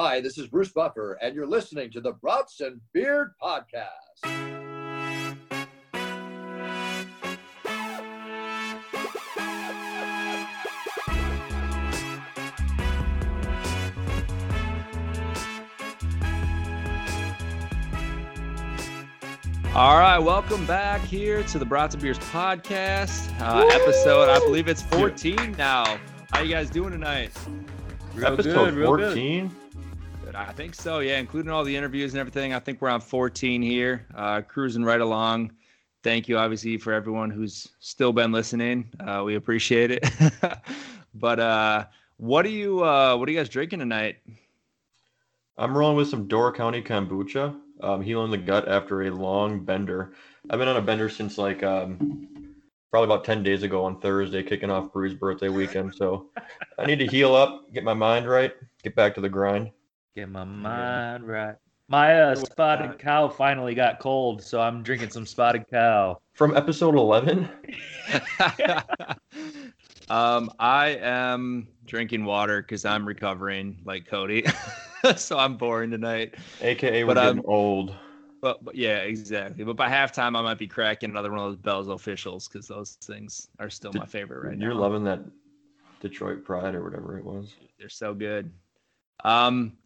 Hi, this is Bruce Buffer, and you're listening to the Brats and Beers Podcast. All right, welcome back here to the Brats and Beers podcast uh, episode. I believe it's 14 now. How you guys doing tonight? Real Episode good, real 14. Good. I think so. Yeah, including all the interviews and everything. I think we're on 14 here, uh, cruising right along. Thank you, obviously, for everyone who's still been listening. Uh, we appreciate it. but uh, what are you? Uh, what are you guys drinking tonight? I'm rolling with some Door County kombucha. Um, healing the gut after a long bender. I've been on a bender since like um, probably about 10 days ago on Thursday, kicking off Brew's birthday weekend. So I need to heal up, get my mind right, get back to the grind. Get my mind right. My uh, spotted cow finally got cold, so I'm drinking some spotted cow. From episode 11, um, I am drinking water because I'm recovering like Cody. so I'm boring tonight. aka we're But, getting old. But, but yeah, exactly. But by halftime, I might be cracking another one of those Bell's officials because those things are still my favorite right now. You're loving that Detroit Pride or whatever it was. They're so good. Um,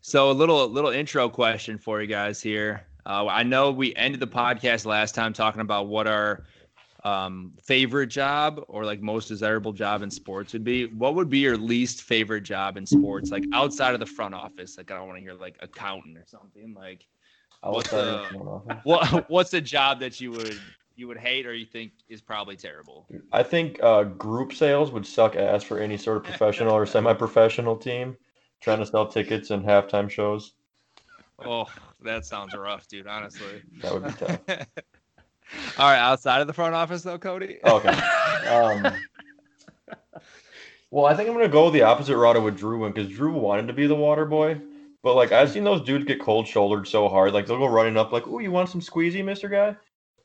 so a little little intro question for you guys here. Uh, I know we ended the podcast last time talking about what our um, favorite job or like most desirable job in sports would be. What would be your least favorite job in sports, like outside of the front office? Like I don't want to hear like accountant or something. Like What's Outside the- of the what what's a job that you would you would hate or you think is probably terrible? I think uh, group sales would suck ass for any sort of professional or semi-professional team trying to sell tickets and halftime shows. Oh, that sounds rough, dude. Honestly. That would be tough. All right, outside of the front office though, Cody. Okay. Um, well, I think I'm gonna go the opposite route of what Drew went because Drew wanted to be the water boy, but like I've seen those dudes get cold shouldered so hard, like they'll go running up like, "Oh, you want some squeezy, Mister Guy?"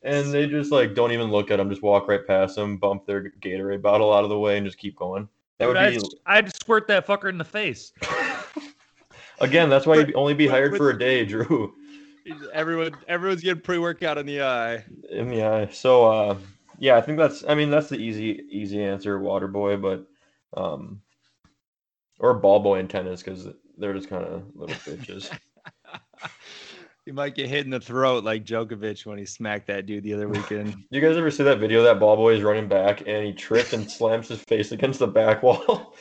And they just like don't even look at him, just walk right past him, bump their Gatorade bottle out of the way, and just keep going. That would be I'd, I'd squirt that fucker in the face. again. That's why you'd only be hired for a day, Drew. Everyone, everyone's getting pre-workout in the eye. in the eye. So uh yeah, I think that's I mean that's the easy easy answer, water boy, but um or ball boy in tennis because they're just kind of little bitches. You might get hit in the throat like Djokovic when he smacked that dude the other weekend. you guys ever see that video that ball boy is running back and he trips and slams his face against the back wall?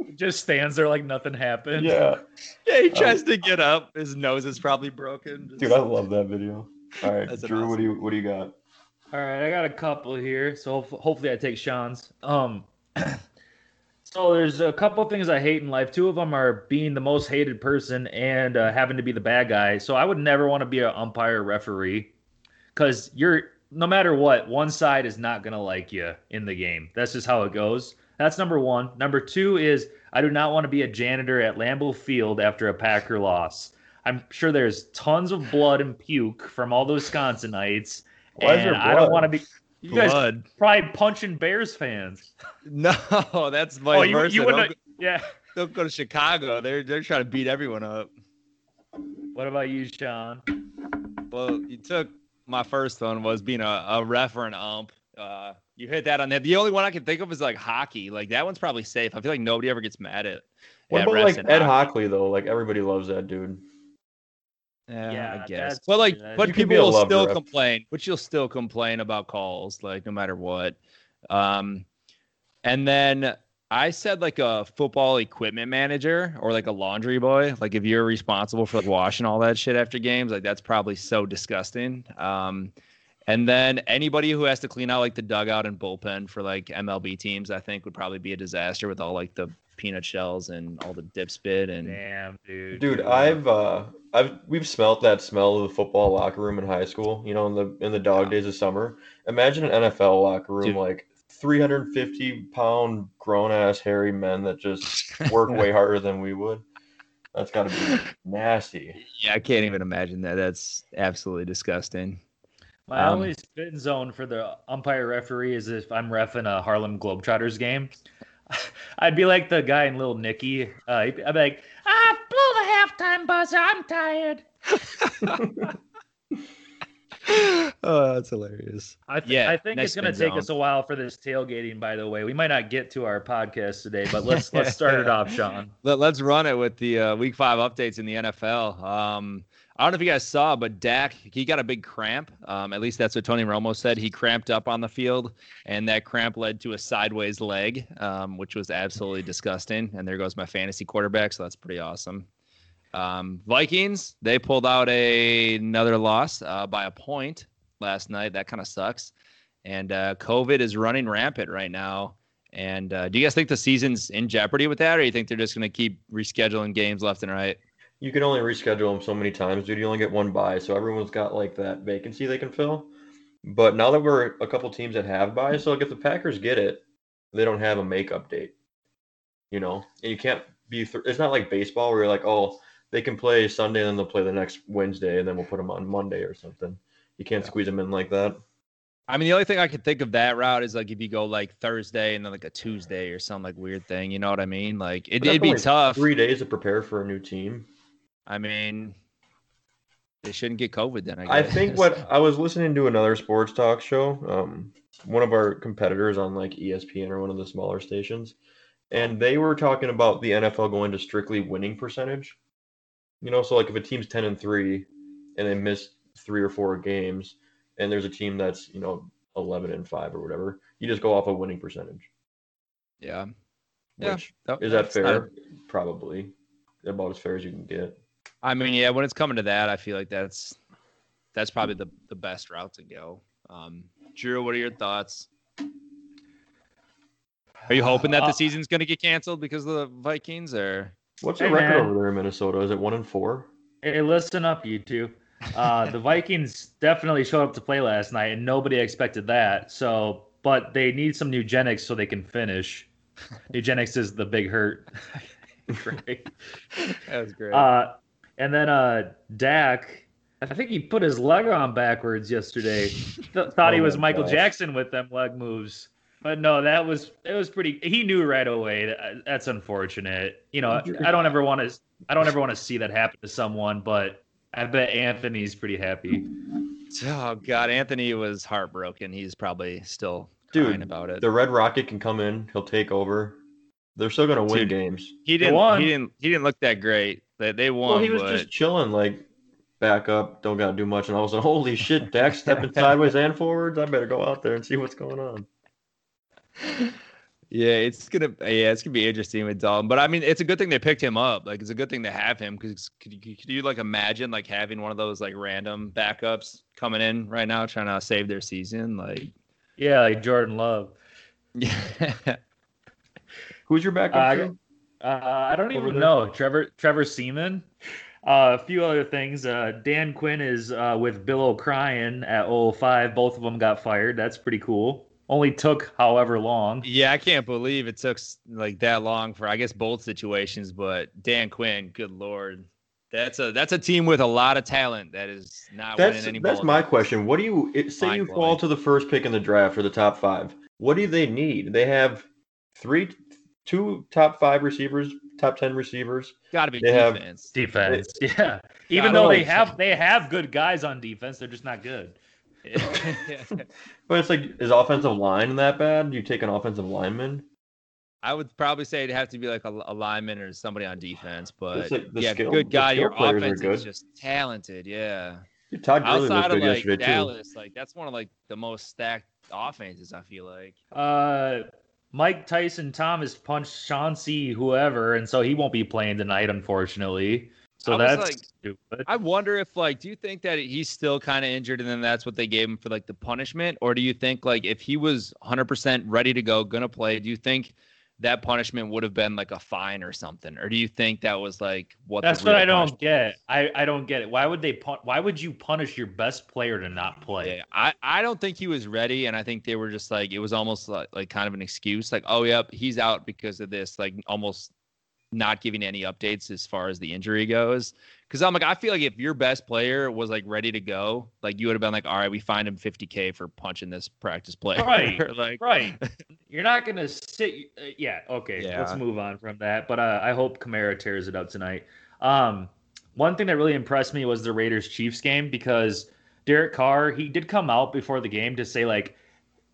Just stands there like nothing happened. yeah, yeah, he tries to get up. His nose is probably broken. dude, I love that video. All right, That's an Drew, what do you what do you got? All right, I got a couple here, so hopefully I take Sean's. Um, so there's a couple things I hate in life. Two of them are being the most hated person and uh, having to be the bad guy. So I would never want to be an umpire referee, because you're no matter what, one side is not gonna like you in the game. That's just how it goes. That's number one. Number two is I do not want to be a janitor at Lambeau Field after a Packer loss. I'm sure there's tons of blood and puke from all those Wisconsinites. Why is there and I don't want to be. You guys Blood. probably punching Bears fans. No, that's vice oh, you, versa. you don't, wouldn't. go- Yeah. don't go to Chicago. They're they're trying to beat everyone up. What about you, Sean? Well, you took my first one was being a, a ref or an ump. Uh, you hit that on that. The only one I can think of is like hockey. Like that one's probably safe. I feel like nobody ever gets mad at. What at about like Ed hockey. Hochuli though? Like everybody loves that dude. Yeah, Yeah, I guess. But like, yeah, but people will still of- complain. But you'll still complain about calls, like no matter what. Um, and then I said like a football equipment manager or like a laundry boy. Like if you're responsible for like washing all that shit after games, like that's probably so disgusting. Um, and then anybody who has to clean out like the dugout and bullpen for like MLB teams, I think would probably be a disaster with all like the peanut shells and all the dip spit and Damn, dude. Dude, I've uh I've we've smelt that smell of the football locker room in high school, you know, in the in the dog days of summer. Imagine an NFL locker room Dude. like 350 pound grown ass hairy men that just work way harder than we would. That's gotta be nasty. Yeah, I can't even imagine that. That's absolutely disgusting. My Um, only spin zone for the umpire referee is if I'm refing a Harlem Globetrotters game. I'd be like the guy in Little Nicky. Uh, I'd be like, ah, blew the halftime buzzer. I'm tired. oh, that's hilarious. I, th- Yeah, I think nice it's going to spin take us a while for this tailgating. By the way, we might not get to our podcast today, but let's let's start it off, Sean. Let, us run it with the uh, week five updates in the NFL. Um, I don't know if you guys saw, but Dak he got a big cramp. Um, at least that's what Tony Romo said. He cramped up on the field, and that cramp led to a sideways leg, um, which was absolutely disgusting. And there goes my fantasy quarterback, so that's pretty awesome. Um, Vikings they pulled out a, another loss uh, by a point last night. That kind of sucks. And uh, COVID is running rampant right now. And uh, do you guys think the season's in jeopardy with that, or do you think they're just going to keep rescheduling games left and right? You can only reschedule them so many times, dude. You only get one buy, so everyone's got like that vacancy they can fill. But now that we're a couple teams that have buys, so like if the Packers get it, they don't have a makeup date. You know, and you can't be. Th- it's not like baseball where you're like, oh, they can play Sunday and then they'll play the next Wednesday and then we'll put them on Monday or something. You can't squeeze them in like that. I mean, the only thing I could think of that route is like if you go like Thursday and then like a Tuesday or some like weird thing. You know what I mean? Like it, it'd be tough. Three days to prepare for a new team. I mean, they shouldn't get COVID then. I, I think what I was listening to another sports talk show, um, one of our competitors on like ESPN or one of the smaller stations, and they were talking about the NFL going to strictly winning percentage. You know, so like if a team's ten and three, and they miss three or four games, and there's a team that's you know eleven and five or whatever, you just go off a winning percentage. yeah, yeah. Which That- is that that's not- fair? Probably about as fair as you can get. I mean, yeah, when it's coming to that, I feel like that's that's probably the the best route to go. Um, Drew, what are your thoughts? Are you hoping that Uh, the season's going to get canceled because of the Vikings, or What's the Hey, record man. over there in Minnesota? Is it one and four? Hey, listen up, you two. Uh, the Vikings definitely showed up to play last night, and nobody expected that. So, but they need some eugenics so they can finish. Eugenics is the big hurt. Great. that was great? Uh, and then uh, Dak, I think he put his leg on backwards yesterday. Th- thought he Oh was Michael gosh. Jackson with them leg moves. But no, that was it was pretty. He knew right away. That, that's unfortunate. You know, I don't ever want to. I don't ever want to see that happen to someone. But I bet Anthony's pretty happy. oh God, Anthony was heartbroken. He's probably still Dude, crying about it. The Red Rocket can come in. He'll take over. They're still gonna win Dude. games. He didn't. won. He didn't. He didn't look that great. They they won. Well, he was but just chilling, like back up, don't gotta do much, and all of a sudden, holy shit, Dak's stepping sideways and forwards. I better go out there and see what's going on. yeah, it's gonna. Yeah, it's gonna be interesting with Dalton. But I mean, it's a good thing they picked him up. Like, it's a good thing to have him because could you, could you like imagine like having one of those like random backups coming in right now trying to save their season? Like, Yeah, like Jordan Love. yeah. Who's your backup? Uh, Joe? Uh, I don't even there? know. Trevor Trevor Siemian. Uh, a few other things. Uh, Dan Quinn is uh, with Bill O'Brien at 05. Both of them got fired. That's pretty cool. Only took however long. Yeah, I can't believe it took like that long for I guess both situations. But Dan Quinn, good lord, that's a that's a team with a lot of talent that is not That's winning any. that's my games. question. What do you it, say? You fall to the first pick in the draft or the top five. What do they need? They have three, two top five receivers, top ten receivers. Got to be They have- defense. Defense. Yeah. Even though they have they have good guys on defense, they're just not good. But it's like, is offensive line that bad? Do you take an offensive lineman? I would probably say it'd have to be like a, a lineman or somebody on defense, but like yeah, skill- good guy. skill Your players are offense is just talented. Yeah. Dude, Todd Gurley looked Outside good of like yesterday too. Dallas, like that's one of like the most stacked offenses. I feel like. Uh, Mike Tyson Thomas punched Chauncey whoever, and so he won't be playing tonight, unfortunately. So that's like- stupid. I wonder if like, do you think that he's still kind of injured, and then that's what they gave him for like the punishment, or do you think like if he was 100% ready to go, gonna play, do you think that punishment would have been like a fine or something, or do you think that was like what? the That's what I don't get. I, I don't get it. Why would they pun- Why would you punish your best player to not play? Yeah, I, I don't think he was ready, and I think they were just like it was almost like, like kind of an excuse, like oh yep, he's out because of this, like almost not giving any updates as far as the injury goes. Because I'm like, I feel like if your best player was like ready to go, like you would have been like, all right, we find him 50k for punching this practice player, Right, like Right. You're not gonna sit. Uh, yeah. Okay. Yeah. Let's move on from that. But uh, I hope Kamara tears it up tonight. Um, one thing that really impressed me was the Raiders Chiefs game because Derek Carr he did come out before the game to say like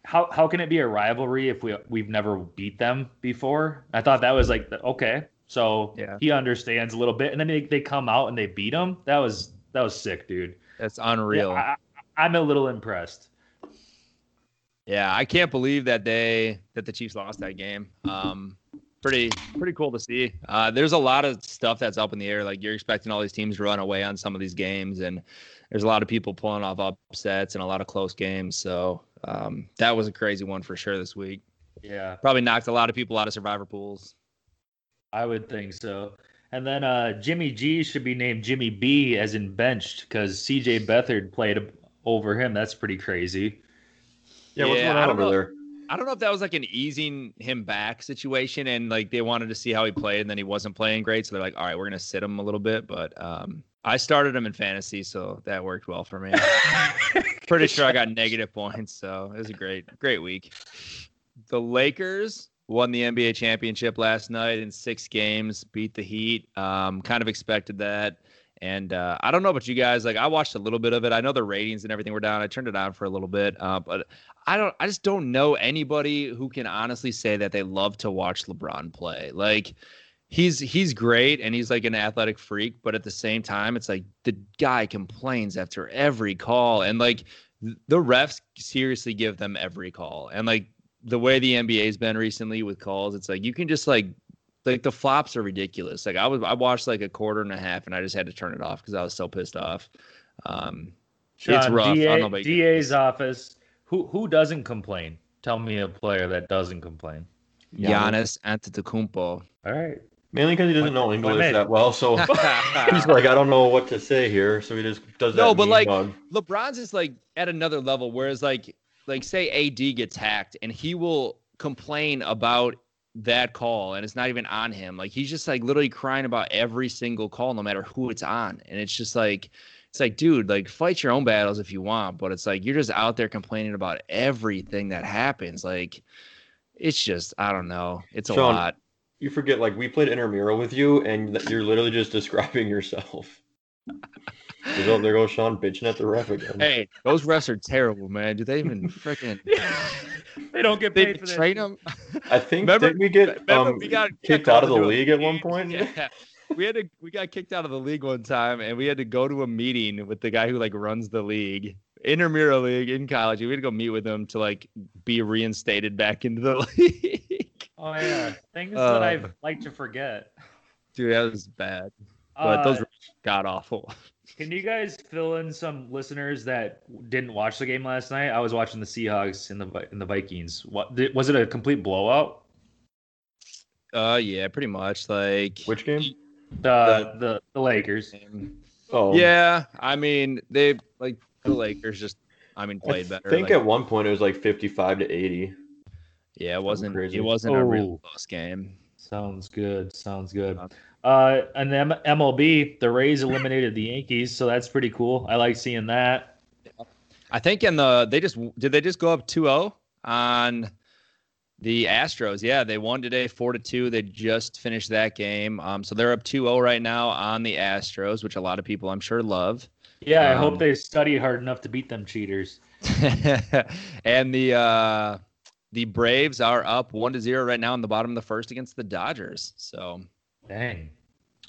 how how can it be a rivalry if we we've never beat them before? I thought that was like okay, so Yeah. he understands a little bit, and then they, they come out and they beat him. That was that was sick, dude. That's unreal. Yeah, I, I'm a little impressed. Yeah, I can't believe that they that the Chiefs lost that game. Um, pretty pretty cool to see. Uh, there's a lot of stuff that's up in the air. Like you're expecting all these teams to run away on some of these games, and there's a lot of people pulling off upsets and a lot of close games. So um, that was a crazy one for sure this week. Yeah, Probably knocked a lot of people out of survivor pools. I would think so. And then uh, Jimmy G should be named Jimmy B as in benched because CJ Beathard played over him. That's pretty crazy. Yeah, what's Yeah, going I on don't over know. there? I don't know if that was like an easing him back situation and like they wanted to see how he played and then he wasn't playing great. So they're like, all right, we're gonna sit him a little bit. But um I started him in fantasy, so that worked well for me. Pretty sure I got negative points, so it was a great, great week. The Lakers won the NBA championship last night in six games, beat the Heat. Um, kind of expected that. And uh, I don't know about you guys. Like I watched a little bit of it. I know the ratings and everything were down. I turned it on for a little bit, uh, but I don't. I just don't know anybody who can honestly say that they love to watch LeBron play. Like he's he's great and he's like an athletic freak, but at the same time, it's like the guy complains after every call, and like th- the refs seriously give them every call, and like the way the NBA's been recently with calls, it's like you can just like like the flops are ridiculous. Like I was I watched like a quarter and a half and I just had to turn it off because I was so pissed off. Um it's Sean, rough. I don't DA, know about you DA's office. Who who doesn't complain? Tell me a player that doesn't complain. Giannis Antetokounmpo. All right. Mainly because he doesn't know English that well, so he's like, I don't know what to say here, so he just does that. No, but like- mug. LeBron's is like at another level, whereas like like say AD gets hacked and he will complain about that call and it's not even on him. Like he's just like literally crying about every single call, no matter who it's on. And it's just like it's like, dude, like fight your own battles if you want, but it's like you're just out there complaining about everything that happens. Like it's just I don't know. It's a Sean, lot. you forget, like we played intramural with you, and you're literally just describing yourself. There go- there goes Sean bitching at the ref again. Hey, those refs are terrible, man. Do they even freaking they don't get they paid for that. train them? I think Remember- did we get Remember, um, we got kicked out of the league at one point? Yeah. We had to we got kicked out of the league one time and we had to go to a meeting with the guy who like runs the league. Intramural league in college. We had to go meet with him to like be reinstated back into the league. Oh yeah, things Uh, that I like to forget. Dude, that was bad. But those Uh, were god awful. Can you guys fill in some listeners that didn't watch the game last night? I was watching the Seahawks and the Vi- and the Vikings. What was it a complete blowout? Uh yeah, pretty much. Like Which game? The the, the Lakers. Oh, Yeah, I mean they like the Lakers just I mean I played better. I think like- at one point it was like 55 to 80. yeah, it wasn't crazy. it wasn't a real Oh. close game. Sounds good. Sounds good. Uh, and the M- MLB, the Rays eliminated the Yankees, so that's pretty cool. I like seeing that. I think in the they just did they just go up 2-0 on the Astros. Yeah, they won today 4 to 2. They just finished that game. Um so they're up 2-0 right now on the Astros, which a lot of people I'm sure love. Yeah, I Um, hope they study hard enough to beat them cheaters. and the uh the Braves are up 1 to 0 right now in the bottom of the first against the Dodgers. So Dang.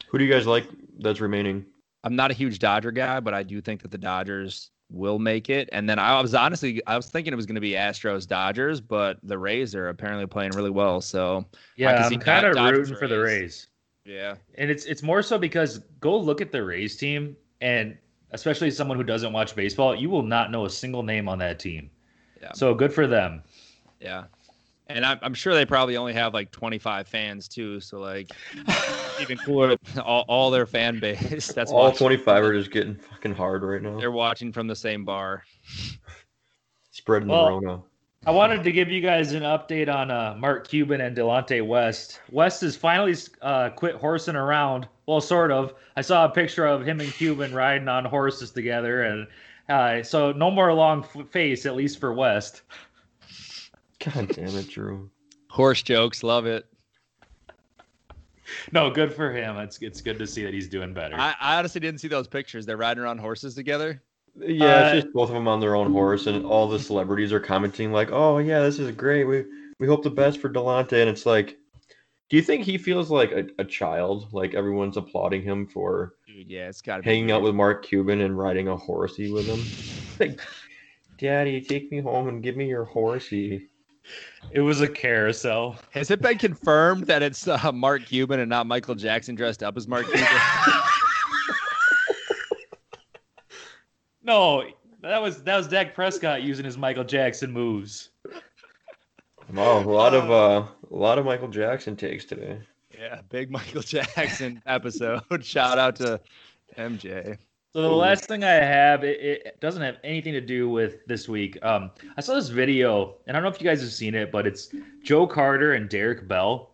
Who do you guys like that's remaining? I'm not a huge Dodger guy, but I do think that the Dodgers will make it. And then I was honestly I was thinking it was going to be Astros Dodgers, but the Rays are apparently playing really well. So Yeah, can see I'm kind of Dodgers rooting for the Rays. Rays. yeah, And it's it's more so because go look at the Rays team, and especially someone who doesn't watch baseball, you will not know a single name on that team. Yeah. So good for them. yeah. And I'm, I'm sure they probably only have like 25 fans too. So like even cooler, all, all their fan base. That's All watching- 25 are just getting fucking hard right now. They're watching from the same bar. Spreading Well- the Rona. I wanted to give you guys an update on uh, Mark Cuban and Delonte West. West has finally uh, quit horsing around. Well, sort of. I saw a picture of him and Cuban riding on horses together, and uh, so no more long f- face, at least for West. God damn it, Drew. Horse jokes, love it. no, good for him. It's it's good to see that he's doing better. I, I honestly didn't see those pictures. They're riding around horses together. Yeah, Uh, it's just both of them on their own horse, and all the celebrities are commenting like, "Oh yeah, this is great. We we hope the best for Delonte." And it's like, do you think he feels like a, a child? Like everyone's applauding him for Dude, yeah, it's got to be hanging out with Mark Cuban and riding a horsey with him? like, Daddy, take me home and give me your horsey. It was a carousel. Has it been confirmed that it's uh, Mark Cuban and not Michael Jackson dressed up as Mark Cuban? No, that was that was Dak Prescott using his Michael Jackson moves. Wow, a lot of uh, a lot of Michael Jackson takes today. yeah, big Michael Jackson episode. Shout out to MJ. So the last thing I have, it, it doesn't have anything to do with this week. Um, I saw this video, and I don't know if you guys have seen it, but it's Joe Carter and Derek Bell.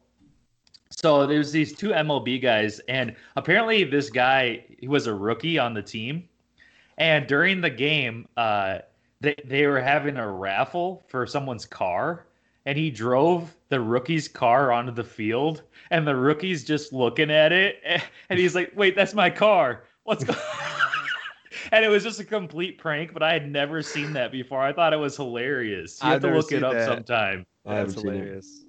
So there's these two MLB guys, and apparently this guy he was a rookie on the team, and during the game, uh, they they were having a raffle for someone's car, and he drove the rookie's car onto the field, and the rookie's just looking at it, and he's like, "Wait, that's my car. What's going?" and it was just a complete prank, but I had never seen that before. I thought it was hilarious. You I've to look it up that. sometime. I That's hilarious.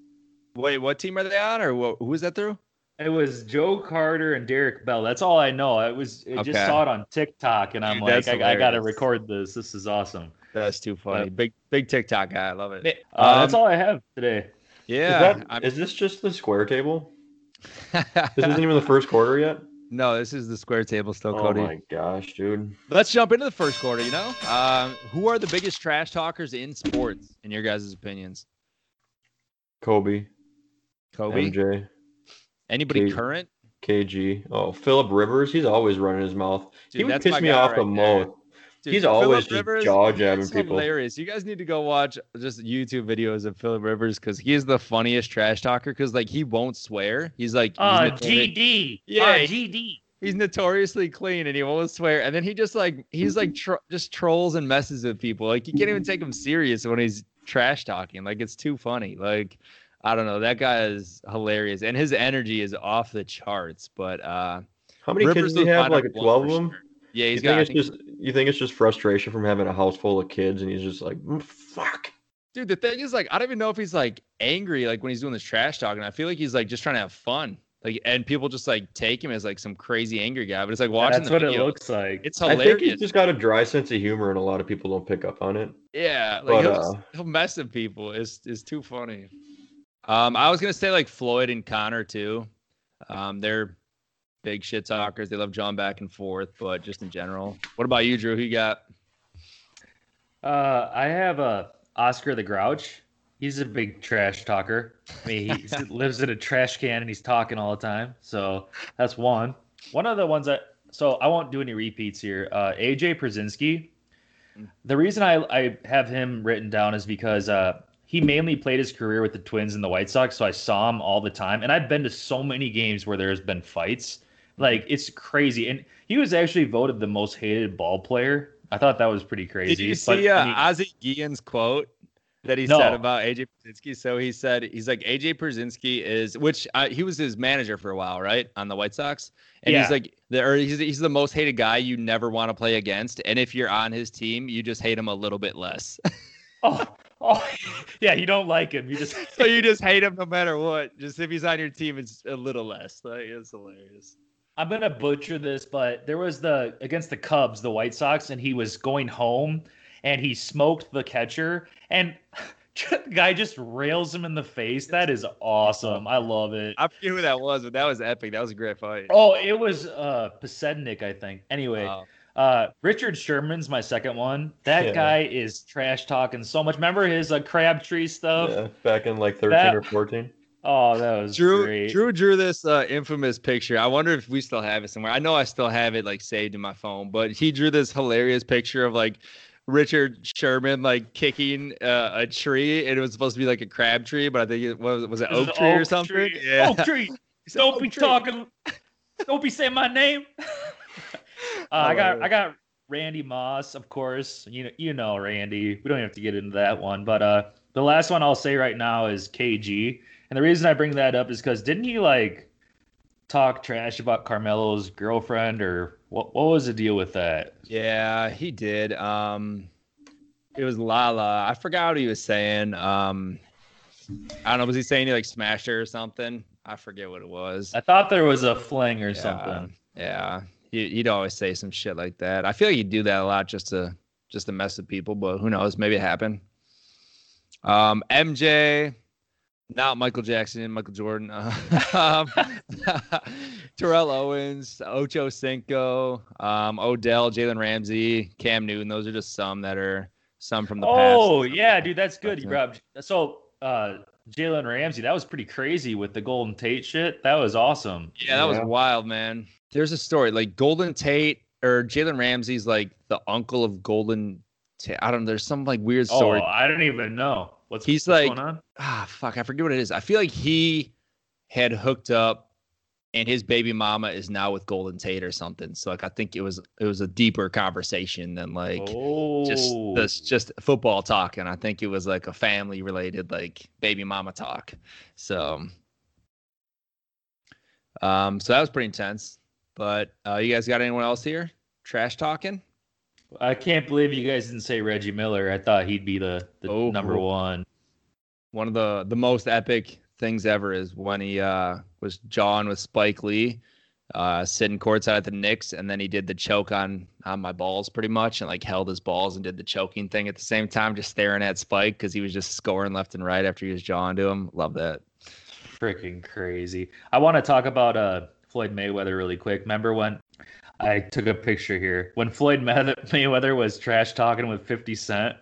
Wait, what team are they on, or what, who was that through? It was Joe Carter and Derek Bell. That's all I know. I was I Okay. just saw it on TikTok, and I'm Dude, like, I, I got to record this. This is awesome. That's too funny. Uh, big big TikTok guy. I love it. Uh, that's Um, all I have today. Yeah. is, that, I'm- is this just the square table? This isn't even the first quarter yet. No, this is the square table still, Oh my gosh, dude! Let's jump into the first quarter. You know, um, who are the biggest trash talkers in sports, in your guys' opinions? Kobe, Kobe. MJ, Anybody K- current? KG. Oh, Philip Rivers. He's always running his mouth. Dude, he would piss me off right the most. Dude, He's Philip always just Rivers, jaw jabbing people. hilarious. You guys need to go watch just YouTube videos of Philip Rivers because he is the funniest trash talker. Because like he won't swear. He's like, he's, Uh, notori- GD. Yeah, Uh, GD. he's notoriously clean and he won't swear. And then he just like he's like tro- just trolls and messes with people. Like you can't even take him serious when he's trash talking. Like it's too funny. Like I don't know. That guy is hilarious and his energy is off the charts. But uh, How many Rivers kids do he have? Like number one twelve of them. sure. Yeah, You he's think got. I it's think- just you think it's just frustration from having a house full of kids, and he's just like, "Mm, fuck. Dude, the thing is, like, I don't even know if he's like angry, like when he's doing this trash talking. I feel like he's like just trying to have fun, like, and people just like take him as like some crazy angry guy. But it's like watching That's the what video, it looks like. It's hilarious. I think hilarious. he's just got a dry sense of humor, and a lot of people don't pick up on it. yeah, like but, he'll, uh, he'll mess with people. It's it's too funny. Um, I was gonna say like Floyd and Conor too. Um, they're big shit talkers. They love John back and forth, but just in general. What about you, Drew? Who you got? Uh, I have uh, Oscar the Grouch. He's a big trash talker. I mean, he lives in a trash can and he's talking all the time. So that's one. One of the ones that. So I won't do any repeats here. Uh, AJ Pierzynski. The reason I, I have him written down is because uh, he mainly played his career with the Twins and the White Sox, so I saw him all the time, and I've been to so many games where there's been fights. Like it's crazy, and he was actually voted the most hated ball player. I thought that was pretty crazy. Did you but see uh, he- Ozzie Guillen's quote that he No. said about AJ Pierzynski? So he said he's like AJ Pierzynski is, which uh, he was his manager for a while, right, on the White Sox, and he's like the or he's he's the most hated guy you never want to play against, and if you're on his team, you just hate him a little bit less. Oh, oh, yeah, you don't like him. You just so you just hate him no matter what. Just if he's on your team, it's a little less. Like it's hilarious. I'm gonna butcher this, but there was the against the Cubs, the White Sox, and he was going home and he smoked the catcher and the guy just rails him in the face. That is awesome. I love it. I forget who that was, but that was epic. That was a great fight. Oh, it was uh Podsednik, I think. Anyway, Wow. uh Richard Sherman's my second one. That Yeah. guy is trash talking so much. Remember his uh, Crabtree stuff? Yeah, back in like thirteen That- or fourteen. Oh, that was Drew great. Drew drew this uh, infamous picture. I wonder if we still have it somewhere. I know I still have it like saved in my phone, but he drew this hilarious picture of like Richard Sherman like kicking uh, a tree, and it was supposed to be like a crab tree, but I think it was was it oak tree or something? Tree. Yeah. Oak tree. Said, Don't "Oak be tree." talking. Don't be saying my name. uh, I got I got Randy Moss, of course. You know you know Randy. We don't have to get into that one, but uh, the last one I'll say right now is KG. And the reason I bring that up is because didn't he like talk trash about Carmelo's girlfriend, or what? What was the deal with that? Yeah, he did. Um, it was Lala. I forgot what he was saying. Um, I don't know. Was he saying he like smashed her or something? I forget what it was. I thought there was a fling or yeah, something. Yeah, he, he'd always say some shit like that. I feel like he'd do that a lot just to just to mess with people, but who knows? Maybe it happened. Um, MJ, not Michael Jackson, Michael Jordan. Uh, um, Terrell Owens, Ocho Cinco, um, Odell, Jalen Ramsey, Cam Newton. Those are just some that are some from the past. Oh yeah, dude, that's good. You grabbed so uh Jalen Ramsey. That was pretty crazy with the Golden Tate shit. That was awesome. Yeah, that was wild, man. There's a story like Golden Tate or Jalen Ramsey's like the uncle of Golden Tate. I don't know. There's some like weird story. Oh, I don't even know. What's He's what's like- going on? ah fuck i forget what it is. I feel like he had hooked up and his baby mama is now with golden tate or something. So like i think it was it was a deeper conversation than like oh, just this just football talk. And i think it was like a family related like baby mama talk. So um so that was pretty intense. But uh you guys got anyone else here trash talking I can't believe you guys didn't say Reggie Miller. I thought he'd be the, the Oh. number one. one of the the most epic things ever is when he uh was jawing with Spike Lee, uh sitting courtside at the Knicks, and then he did the choke on on my balls pretty much, and like held his balls and did the choking thing at the same time, just staring at Spike because he was just scoring left and right after he was jawing to him. Love that. Freaking crazy. I want to talk about uh Floyd Mayweather really quick. Remember when I took a picture here when Floyd Mayweather was trash talking with 50 Cent?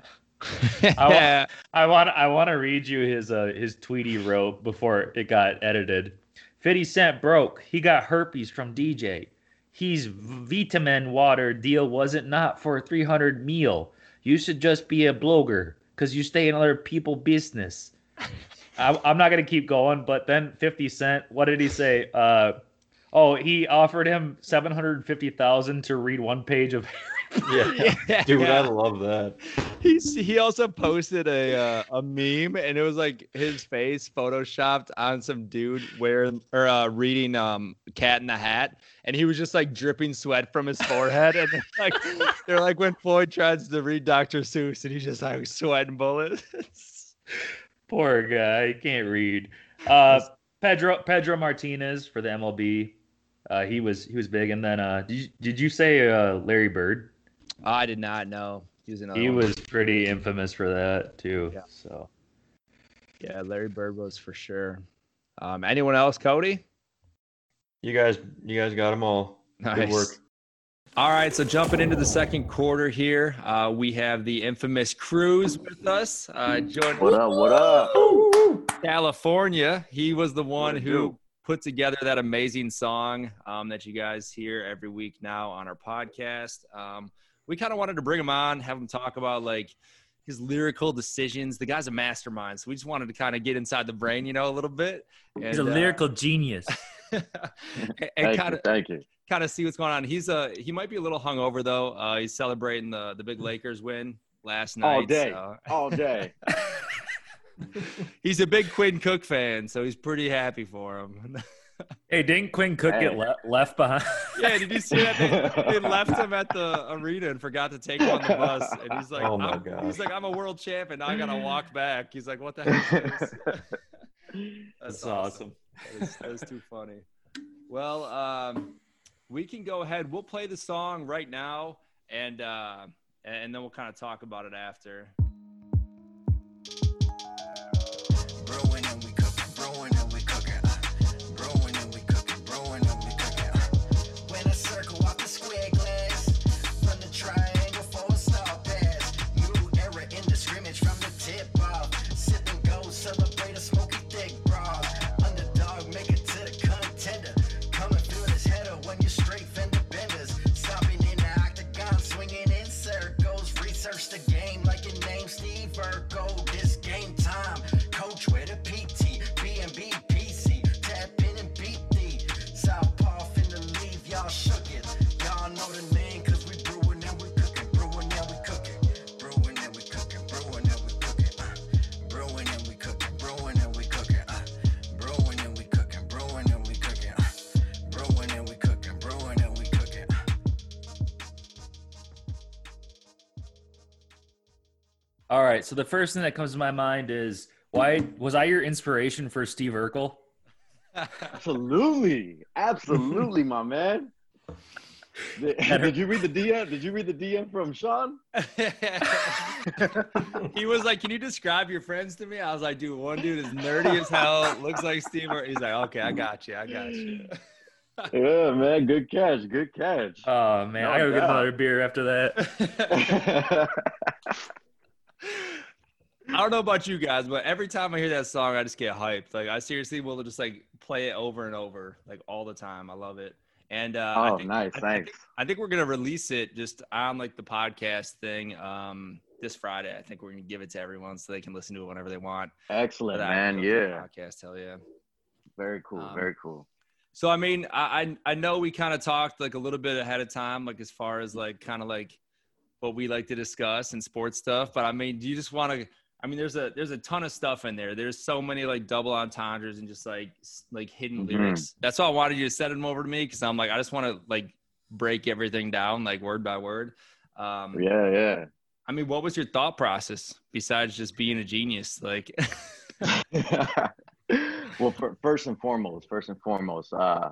yeah. I want I want to read you his uh his tweet he wrote before it got edited. 50 Cent broke. He got herpes from DJ. He's vitamin water deal wasn't not for a 300 meal. You should just be a blogger because you stay in other people business. I, I'm not gonna keep going, but then 50 Cent, what did he say? Uh, oh, he offered him 750,000 to read one page of. Yeah. Dude, I love that. He's he also posted a uh, a meme and it was like his face photoshopped on some dude wearing or uh, reading um Cat in the Hat and he was just like dripping sweat from his forehead and then, like they're like when Floyd tries to read Dr. Seuss and he's just like sweating bullets. Poor guy, he can't read. Uh, Pedro Pedro Martinez for the MLB. Uh, he was he was big, and then uh, did you, did you say uh, Larry Bird? I did not know. He was He one. was pretty infamous for that too. Yeah. So yeah, Larry Bird was for sure. Um, anyone else, Cody? You guys, you guys got them all. Good work. All right, so jumping into the second quarter here, uh, we have the infamous Cruz with us. Uh, joined What up? What up? California. He was the one who do? Put together that amazing song um, that you guys hear every week now on our podcast. Um, we kind of wanted to bring him on, have him talk about like his lyrical decisions. The guy's a mastermind, so we just wanted to kind of get inside the brain, you know, a little bit. And, he's a uh, lyrical genius. and Thank kind you. of Thank you. kind of see what's going on. He's a he might be a little hungover though. Uh, he's celebrating the the big Lakers win last night. All day. so- All day. he's a big Quinn Cook fan, so he's pretty happy for him. hey, didn't Quinn Cook Hey. get le- left behind? yeah, did you see that? They, they left him at the arena and forgot to take him on the bus, and he's like, Oh my I'm, he's like, I'm a world champion. Now I gotta walk back. He's like, what the heck is this? That's awesome. That is, that is too funny. Well, um, we can go ahead. We'll play the song right now, and uh, and then we'll kind of talk about it after. All right. So the first thing that comes to my mind is why was I your inspiration for Steve Urkel? Absolutely, absolutely, my man. Did, did you read the DM? Did you read the DM from Sean? he was like, "Can you describe your friends to me?" I was like, "Dude, one dude is nerdy as hell, looks like Steve." Irwin." He's like, "Okay, I got you, I got you." Yeah, man. Good catch. Good catch. Oh man, No I gotta get another beer after that. I don't know about you guys, but every time I hear that song, I just get hyped. Like I seriously will just like play it over and over, like all the time. I love it. And uh, I oh, think- nice. I- I Thanks. think- I think we're gonna release it just on like the podcast thing um, this Friday. I think we're gonna give it to everyone so they can listen to it whenever they want. Excellent, man. having to go through the Yeah. Podcast, hell yeah. Very cool. Um, Very cool. So I mean, I I, I know we kind of talked like a little bit ahead of time, like as far as like kind of like what we like to discuss and sports stuff. But I mean, do you just want to? I mean, there's a there's a ton of stuff in there. There's so many like double entendres and just like like hidden Mhm. lyrics. That's why I wanted you to send them over to me because I'm like I just want to like break everything down like word by word. Um, Yeah, yeah. I mean, what was your thought process besides just being a genius? Like, well, fir- first and foremost, first and foremost, uh,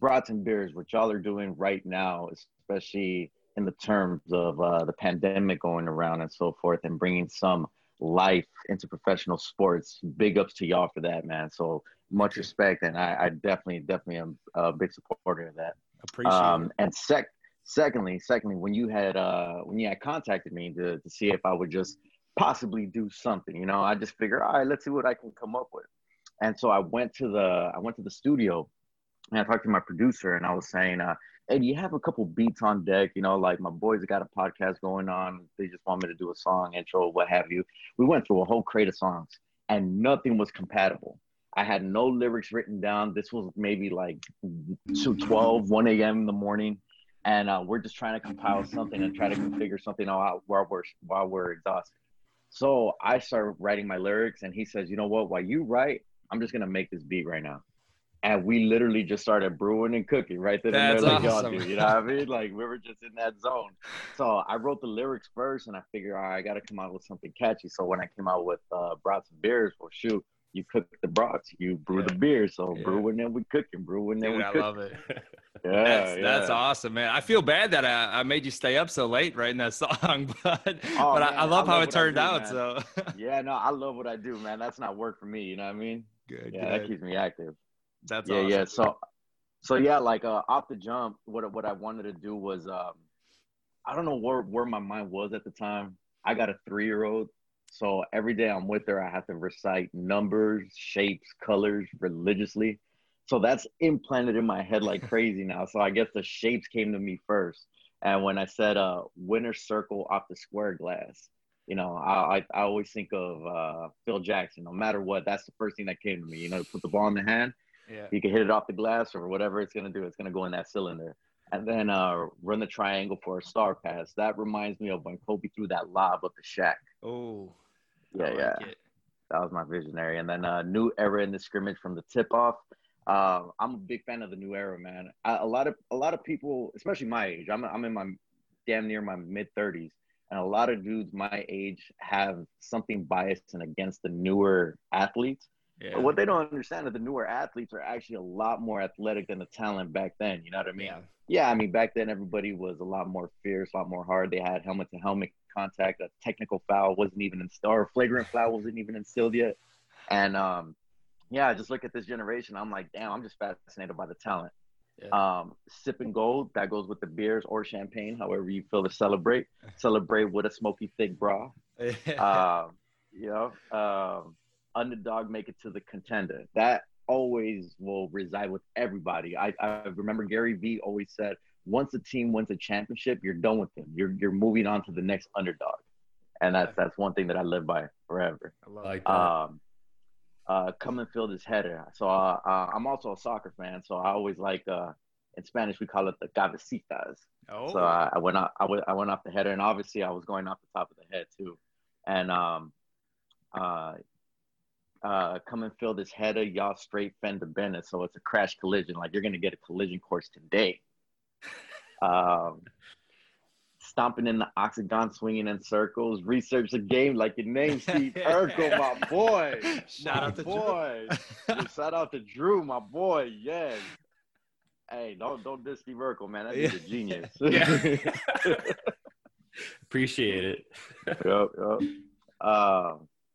brats and beers, what y'all are doing right now, especially in the terms of uh, the pandemic going around and so forth, and bringing some life into professional sports. Big ups to y'all for that, man. So much respect, and I, I definitely, definitely am a big supporter of that. appreciate Um, it. and sec, secondly, secondly, when you had uh, when you had contacted me to, to see if I would just possibly do something, you know, I just figured, all right, let's see what I can come up with. And so I went to the I went to the studio and I talked to my producer and I was saying, uh, hey, do you have a couple beats on deck? You know, like my boys got a podcast going on. They just want me to do a song intro, what have you. We went through a whole crate of songs and nothing was compatible. I had no lyrics written down. This was maybe like 2 12, 1 a.m. in the morning. And uh, we're just trying to compile something and try to configure something out while we're while we're exhausted. So I started writing my lyrics, and he says, "You know what? While you write, I'm just gonna make this beat right now." And we literally just started brewing and cooking right then and That's there, like awesome. y'all do. You know what I mean? Like we were just in that zone. So I wrote the lyrics first, and I figured, all right, I got to come out with something catchy. So when I came out with uh, brats and beers, well, shoot, you cook the brats, you brew the beers. So Yeah. brewing and we cooking, brewing and Dude, we I cooking. love it. Yeah, that's, yeah. that's awesome, man. I feel bad that I, I made you stay up so late writing that song, but but Oh, I, man, I I love how love it turned do, out. man. So Yeah, no, I love what I do, man. That's not work for me. You know what I mean? good, Yeah, that keeps me active. That's yeah, awesome. yeah. So, so yeah, like uh, off the jump, what what I wanted to do was, um, I don't know where where my mind was at the time. I got a three year old, so every day I'm with her, I have to recite numbers, shapes, colors religiously. So that's implanted in my head like crazy now. So I guess the shapes came to me first, and when I said uh, winner circle off the square glass. You know, I, I, I always think of uh, Phil Jackson. No matter what, that's the first thing that came to me. You know, put the ball in the hand, Yeah. you can hit it off the glass or whatever it's gonna do. It's gonna go in that cylinder, and then uh, run the triangle for a star pass. That reminds me of when Kobe threw that lob up the Shaq. Oh, Yeah, like yeah, it. that was my visionary. And then uh, new era in the scrimmage from the tip off. Uh, I'm a big fan of the new era, man. I, a lot of a lot of people, especially my age, I'm I'm in my damn near my mid 30s, and a lot of dudes my age have something biased and against the newer athletes. Yeah. But what they don't understand is the newer athletes are actually a lot more athletic than the talent back then. You know what I mean? Yeah. Yeah, I mean back then everybody was a lot more fierce, a lot more hard. They had helmet to helmet contact. A technical foul wasn't even installed, or a flagrant foul wasn't even instilled yet. And um, yeah, I just look at this generation. I'm like, damn, I'm just fascinated by the talent. Um, sipping gold that goes with the beers or champagne, however you feel to celebrate. Celebrate with a smoky thick bra um, you know, um, underdog make it to the contender. That always will reside with everybody. I, I remember Gary Vee always said, once a team wins a championship, you're done with them. You're you're moving on to the next underdog, and that's that's one thing that I live by forever. I like that. Um, uh, come and fill this header. So uh, uh, I'm also a soccer fan, so I always like uh, in Spanish we call it the cabecitas. oh, So I, I went off, I went, I went off the header, and obviously I was going off the top of the head too. And um, uh, come and fill this header, y'all straight fender bender. So it's a crash collision. Like you're gonna get a collision course today. Um, stomping in the octagon, swinging in circles. Research the game like your name, Steve Urkel, my boy. Shout my out to Drew. boy. Yeah, Shout out to Drew, my boy. Yes. Hey, don't don't diss Steve Urkel, man. That dude's a genius. Yeah. Appreciate it. yep, yep. Uh,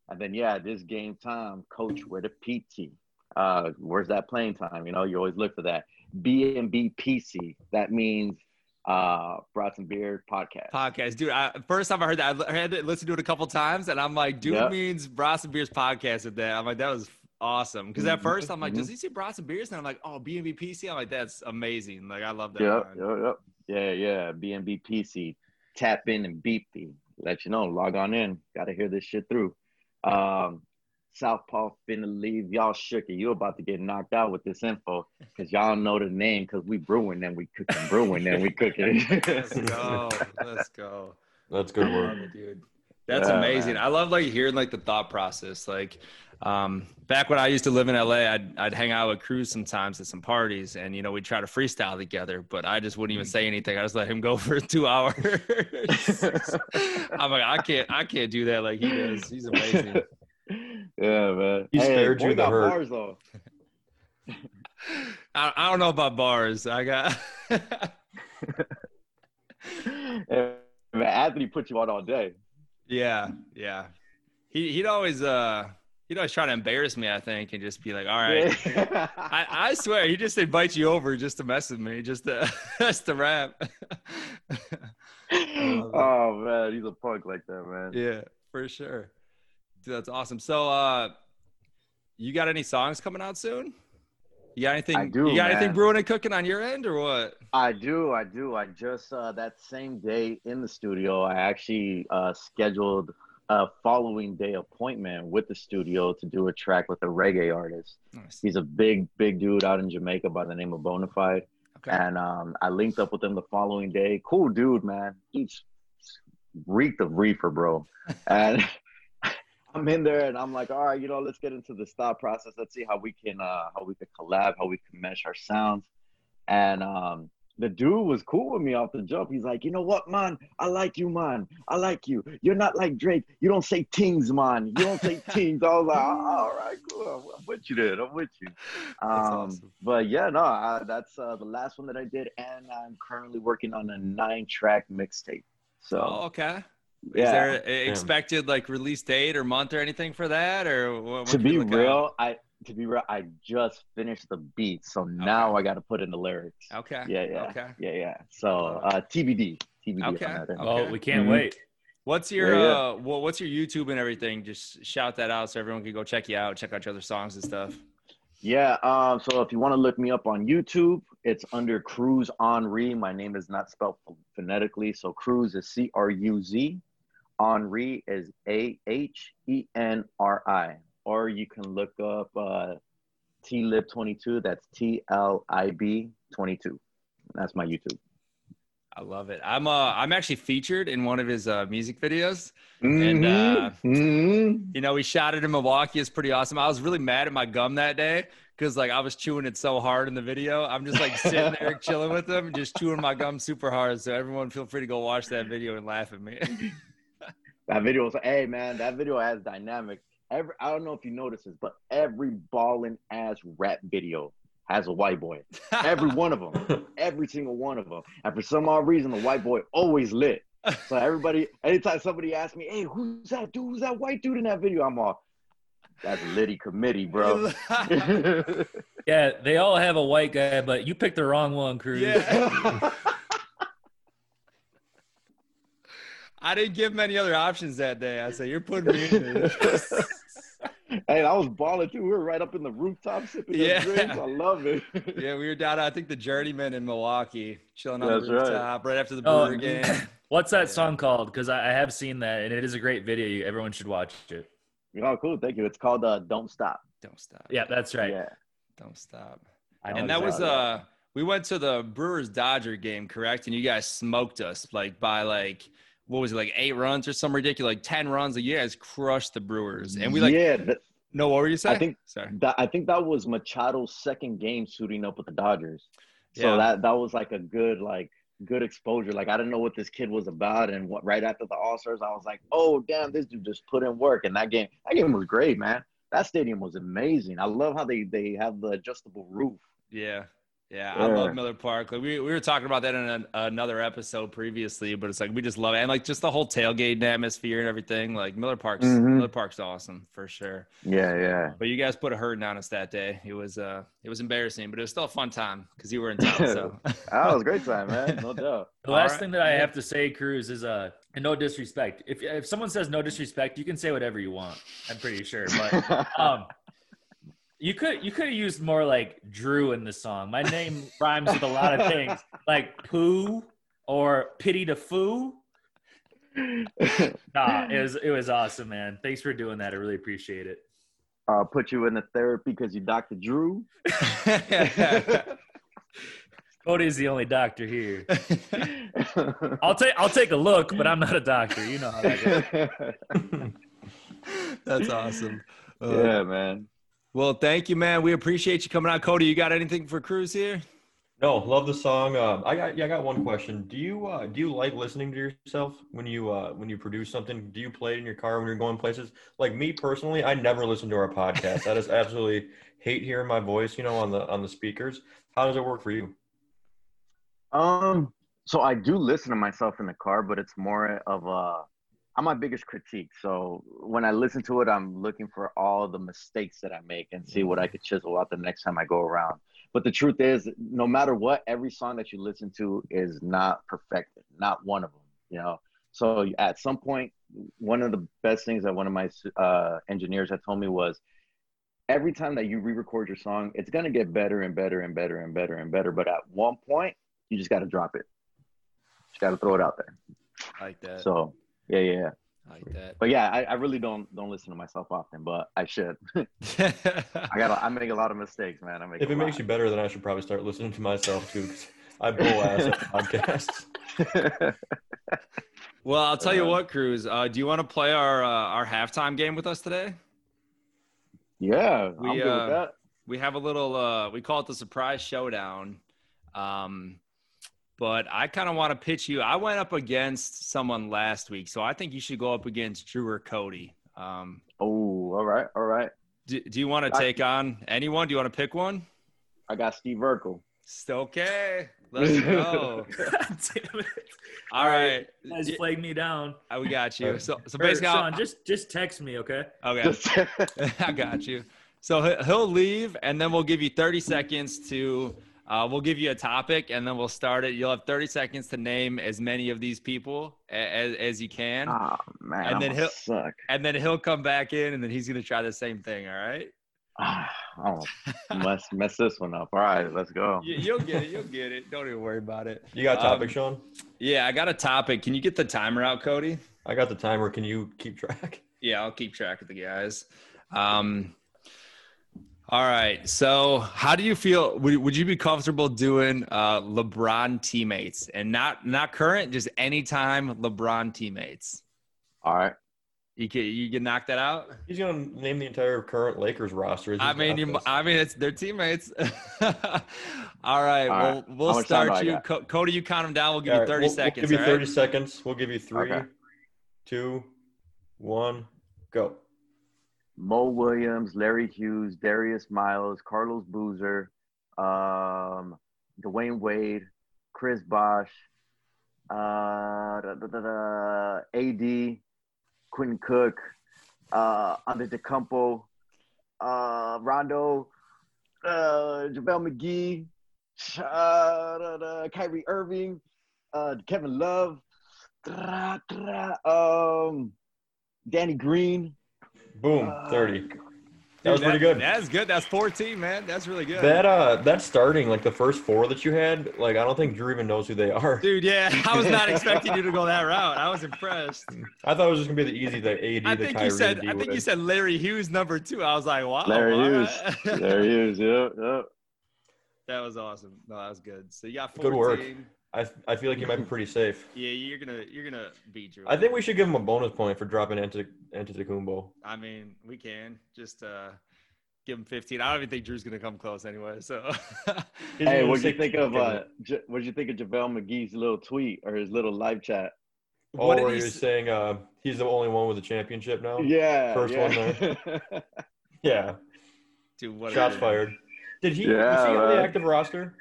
and then yeah, this game time, coach, where the PT? Uh, where's that playing time? You know, you always look for that. B and B PC. That means uh, Brats and Beers podcast. podcast, dude. I, first time I heard that, I had to listen to it a couple times, and I'm like, dude Yep. means brought some Beers podcast at that. I'm like, that was awesome. Because at Mhm, first I'm like, does mhm. he say brought some Beers? And I'm like, oh, B and B PC. I'm like, that's amazing. Like, I love that. Yep, yep, yep. Yeah, yeah. B and B PC. Tap in and beep thee. Let you know. Log on in. Got to hear this shit through. Um, Southpaw finna leave y'all shook. It. You about to get knocked out with this info because y'all know the name because we brewing and we cooking, brewing and we cooking. Let's go. Let's go. That's good work. dude. That's Yeah, amazing. man. I love like hearing like the thought process. Like um, back when I used to live in LA, I'd I'd hang out with Cruz sometimes at some parties, and you know we'd try to freestyle together. But I just wouldn't even say anything. I just let him go for two hours. I'm like, I can't, I can't do that like he does. He's amazing. yeah, man. He Hey, spared boy you the hurt. bars though. I, I don't know about bars. I got. Yeah, man, Anthony put you on all day. yeah, yeah. He he'd always uh he'd always try to embarrass me. I think and just be like, all right. Yeah. I, I swear he just invites you over just to mess with me, just to just to rap. oh man, he's a punk like that, man. yeah, for sure. Dude, that's awesome. So uh you got any songs coming out soon? You got anything I do, you got anything brewing and cooking on your end or what? I do, I do. I just uh, that same day in the studio, I actually uh, scheduled a following day appointment with the studio to do a track with a reggae artist. Nice. He's a big, big dude out in Jamaica by the name of Bonafide. Okay. And um, I linked up with him the following day. Cool dude, man. He's reeked of reefer, bro. and I'm in there and I'm like, all right, you know, let's get into the style process. Let's see how we can uh how we could collab, how we can mesh our sounds. And um the dude was cool with me off the jump. He's like, you know what, man? I like you, man. I like you. You're not like Drake. You don't say tings, man. You don't say tings. I was like, oh, all right, cool. I'm with you there. I'm with you. That's Um, awesome. But yeah, no, I, that's uh, the last one that I did, and I'm currently working on a nine-track mixtape. So Oh, okay. yeah, Is there expected like release date or month or anything for that? Or what, to be real, I to be real, I just finished the beat, so now I got to put in the lyrics. Okay. Yeah, yeah, Okay. yeah, yeah. So uh, TBD, TBD. Okay. that. Okay. Oh, we can't Mhm. wait. What's your Yeah, yeah. uh well, what's your YouTube and everything? Just shout that out so everyone can go check you out, check out your other songs and stuff. Yeah. Um, so if you want to look me up on YouTube, it's under Cruz Henri. My name is not spelled phonetically, so Cruz is C R U Z. Henri is A H E N R I. Or you can look up uh, T Lib 22. That's T L I B 22. That's my YouTube. I love it. I'm uh I'm actually featured in one of his uh music videos. And, uh, Mhm. You know, we shot it in Milwaukee. It's pretty awesome. I was really mad at my gum that day because like I was chewing it so hard in the video. I'm just like sitting there chilling with them, just chewing my gum super hard. So everyone feel free to go watch that video and laugh at me. That video was hey man, that video has dynamic. Every I don't know if you notice this, but every ballin' ass rap video has a white boy. Every one of them. Every single one of them. And for some odd reason, the white boy always lit. So everybody, anytime somebody asks me, hey, who's that dude? Who's that white dude in that video? I'm all, that's Liddy Committee, bro. Yeah, they all have a white guy, but you picked the wrong one, Cruz. yeah. I didn't give him any other options that day. I said, "You're putting me in this." Hey, I was balling too. We were right up in the rooftop sipping Yeah. yeah. drinks. I love it. yeah, we were down. I think the Journeyman in Milwaukee, chilling on That's the rooftop right, after the Oh, Brewer game. What's that song called? Because I, I have seen that, and it is a great video. You- Everyone should watch it. oh, cool. Thank you. It's called uh, Don't Stop. Don't stop. Yeah, that's right. Yeah. Don't stop. I and that was uh we went to the Brewers Dodger game, correct? And you guys smoked us like by like what was it like eight runs or some ridiculous like ten runs? Like you guys crushed the Brewers, and we like yeah, th- no. What were you saying? I think sorry. that I think that was Machado's second game suiting up with the Dodgers. So Yeah. that that was like a good like good exposure. Like I didn't know what this kid was about, and what right after the All Stars, I was like, oh damn, this dude just put in work. And that game, that game was great, man. That stadium was amazing. I love how they they have the adjustable roof. Yeah. Yeah, I Yeah. love Miller Park. Like we, we were talking about that in an, another episode previously, but it's like we just love it, and like just the whole tailgate atmosphere and everything. Like Miller Park's Mhm. Miller Park's awesome for sure. Yeah, yeah. But you guys put a hurting on us that day. It was uh, it was embarrassing, but it was still a fun time because you were in town. So That was a great time, man. No doubt. The last Alright. thing that I have to say, Cruz, is uh, and no disrespect. If if someone says no disrespect, you can say whatever you want. I'm pretty sure, but um, you could you could have used more like Drew in the song. My name rhymes with a lot of things, like poo or pity to foo. Nah, it was it was awesome, man. Thanks for doing that. I really appreciate it. I'll uh, put you in the therapy because you Dr. Drew. Cody's the only doctor here. I'll take I'll take a look, but I'm not a doctor. You know how that goes. That's awesome. Uh, yeah, man. Well, thank you, man. We appreciate you coming out, Cody. You got anything for Cruz here? No, love the song. Uh, I got yeah, I got one question. Do you uh, do you like listening to yourself when you uh, when you produce something? Do you play it in your car when you're going places? Like me personally, I never listen to our podcast. I just absolutely hate hearing my voice, you know, on the on the speakers. How does it work for you? Um, so I do listen to myself in the car, but it's more of a I'm my biggest critique. So when I listen to it, I'm looking for all the mistakes that I make and see what I could chisel out the next time I go around. But the truth is, no matter what, every song that you listen to is not perfected, not one of them, you know. So at some point, one of the best things that one of my uh, engineers had told me was, every time that you re-record your song, it's gonna get better and better and better and better and better. But at one point, you just got to drop it. Just got to throw it out there. I like that. So yeah, yeah, yeah. I like that. But yeah, I, I really don't don't listen to myself often, but I should. I got I make a lot of mistakes, man. I make. If a it makes you better, then I should probably start listening to myself too. 'cause I bull ass at podcasts. well, I'll tell you Uh, what, Cruz. Uh, do you want to play our uh, our halftime game with us today? yeah, We, I'm good uh, with that. we have a little uh we call it the surprise showdown um but i kind of want to pitch you i went up against someone last week so i think you should go up against drew or cody um Oh, all right, all right. do, do you want to I- take on anyone do you want to pick one I got Steve Urkel. Still okay let's go God damn it. all right You guys Yeah, flagged me down. we got you so so Or, basically I'll- just just text me, okay? okay I got you. So he'll leave, and then we'll give you 30 seconds to. Uh, we'll give you a topic, and then we'll start it. You'll have 30 seconds to name as many of these people as, as you can, oh man, And I'm then he'll suck. and then he'll come back in, and then he's gonna try the same thing. All right? Oh, I don't mess mess this one up. All right, let's go. You, you'll get it. You'll get it. Don't even worry about it. You got a topic, Um, Sean? Yeah, I got a topic. Can you get the timer out, Cody? I got the timer. Can you keep track? Yeah, I'll keep track of the guys. Um, all right. So, how do you feel? Would, would you be comfortable doing uh, LeBron teammates and not not current, just anytime LeBron teammates? All right. You can you can knock that out. He's gonna name the entire current Lakers roster. I mean, you. I mean, it's their teammates. all right. All well, right. we'll How much time do start you. Co- Cody. You count them down. We'll give All you right, thirty we'll- seconds. We'll give you all right? 30 seconds. We'll give you three, Okay. two, one, go. Mo Williams, Larry Hughes, Darius Miles, Carlos Boozer, um, Dwyane Wade, Chris Bosh, uh, da, da, da, da, AD, Quentin Cook, uh, Antetokounmpo, uh, Rondo, uh, McGee, uh, da, da, Kyrie Irving, uh, Kevin Love, tra, um, Danny Green. Boom, Uh, 30. That was Dude, pretty good. That's good. That's fourteen, man. That's really good. That uh, that starting like the first four that you had, like I don't think Drew even knows who they are. Dude, yeah, I was not expecting you to go that route. I was impressed. I thought it was just gonna be the easy, the AD, I the think Kyrie. you said I think you said Larry Hughes number two. I was like, wow. Larry all Hughes. Larry Hughes, he is. Yep, yep. That was awesome. No, that was good. So you got Good work. I I feel like you might be pretty safe. Yeah, you're gonna you're gonna beat Drew. I think we should give him a bonus point for dropping Ante Antetokounmpo. I mean, we can just uh give him 15. I don't even think Drew's gonna come close anyway. So Hey, what'd you think of uh? J- what'd you think of JaVale McGee's little tweet or his little live chat? Oh, what did where he he was s- saying uh, he's the only one with a championship now. Yeah, First one yeah. Yeah. dude, what a Shots fired. Did he? Yeah, was he on the active roster?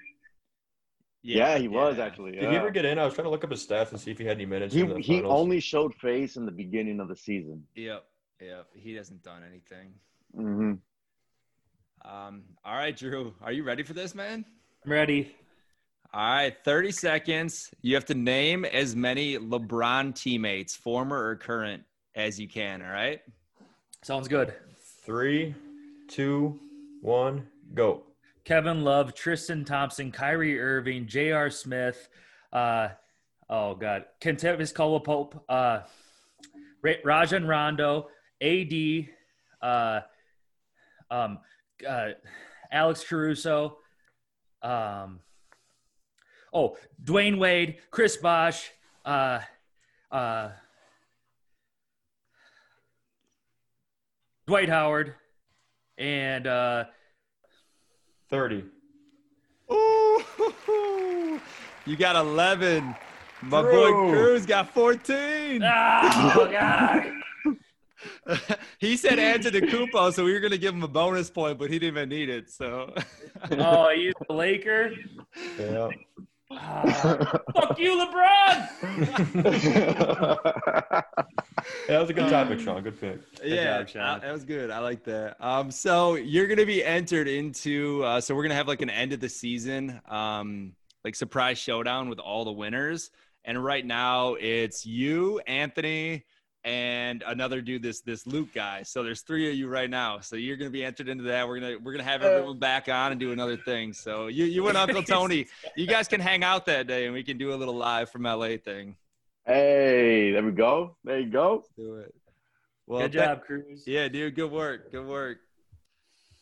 yeah, he was yeah. actually. Did yeah. he ever get in? I was trying to look up his stats and see if he had any minutes He in the he only showed face in the beginning of the season. Yep, yep. He hasn't done anything. Mm-hmm. Um, all right, Drew, are you ready for this, man? I'm ready. All right, 30 seconds. You have to name as many LeBron teammates, former or current, as you can. All right. Sounds good. Three, two, one, go. Kevin Love, Tristan Thompson, Kyrie Irving, J.R. Smith, uh, oh God, Kentavious Caldwell-Pope, uh, Ra- Rajon Rondo, AD, uh, um, uh, Alex Caruso, um, oh, Dwyane Wade, Chris Bosh, uh, uh, Dwight Howard, and uh, 30. Ooh, you got 11. My boy Drew. Cruz got 14. Ah, oh God. he said Antetokounmpo, so we were gonna give him a bonus point, but he didn't even need it. So Oh, he's a Laker. Yeah. Ah, fuck you, LeBron. that was a good topic, Sean. Good pick. yeah, job, Sean. uh, that was good. I like that. Um, so you're gonna be entered into. Uh, so we're gonna have like an end of the season, um, like surprise showdown with all the winners. And right now it's you, Anthony, and another dude, this this Luke guy. So there's three of you right now. So you're gonna be entered into that. We're gonna we're gonna have everyone back on and do another thing. So you you and Uncle Tony, you guys can hang out that day and we can do a little live from LA thing. hey, there we go. There you go. Do it. Well, Good tha- job, Cruz. Yeah, dude, good work. Good work.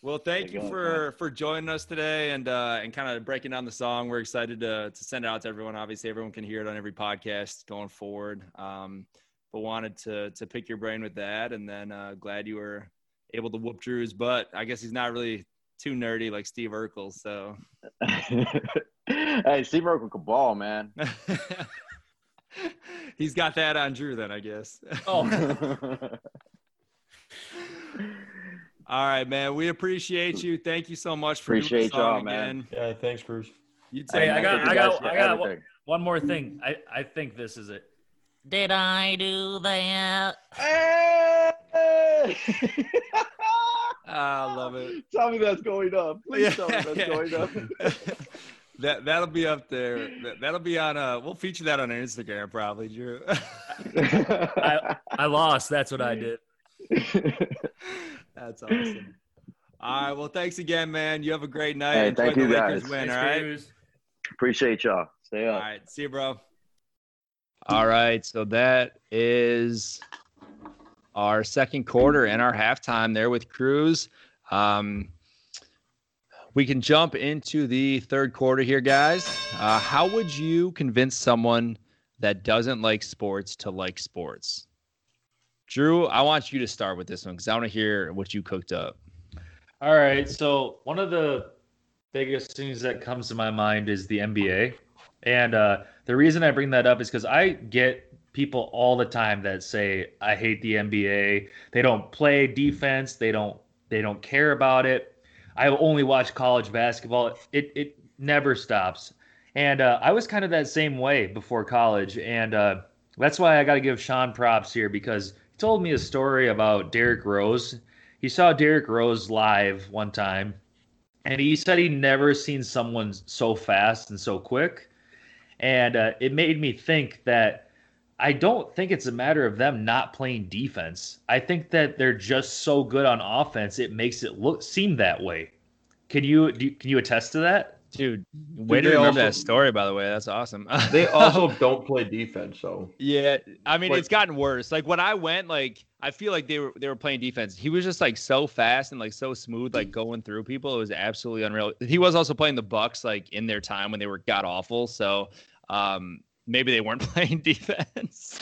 Well, thank you you go, for for joining us today and uh and kind of breaking down the song. We're excited to to send it out to everyone. Obviously, everyone can hear it on every podcast going forward. Um, but wanted to to pick your brain with that, and then uh, glad you were able to whoop Drew's butt. I guess he's not really too nerdy like Steve Urkel, so. hey, Steve Urkel can ball, man. he's got that on Drew, then I guess. Oh, All right, man. We appreciate you. Thank you so much for Appreciate doing the song y'all, man. Yeah, thanks, Bruce. You Hey, take I got- I got- I got one- one more thing. I, I think this is it. Did I do that? Hey! Ah, I love it. Tell me that's going up. Please tell me that's going up. that that'll be up there. That, that'll be on. Uh, we'll feature that on our Instagram probably, Drew. I, I lost. That's what I did. That's awesome. All right. Well, thanks again, man. You have a great night. Hey, Enjoy thank you, guys. win. Thanks, all right. Appreciate y'all. Stay up. All right. See you, bro. All right, so that is our second quarter and our halftime there with Cruz. Um, we can jump into the third quarter here, guys. Uh, how would you convince someone that doesn't like sports to like sports? Drew, I want you to start with this one because I want to hear what you cooked up. All right. So one of the biggest things that comes to my mind is the NBA, and uh, the reason I bring that up is because I get people all the time that say I hate the NBA. They don't play defense. They don't. They don't care about it. I only watch college basketball. It it never stops. And uh, I was kind of that same way before college, and uh, that's why I got to give Sean props here because he told me a story about Derrick Rose he saw Derrick Rose live one time, and he said he'd never seen someone so fast and so quick. And uh, it made me think that I don't think it's a matter of them not playing defense. I think that they're just so good on offense; it makes it look seem that way. Can you, do you can you attest to that? Dude, way to they remember also- that story, by the way. That's awesome. They also don't play defense, so Yeah, I mean Like- it's gotten worse. Like when I went, like I feel like they were they were playing defense. He was just like so fast and like so smooth, like going through people. It was absolutely unreal. He was also playing the Bucks like in their time when they were god awful. So um maybe they weren't playing defense,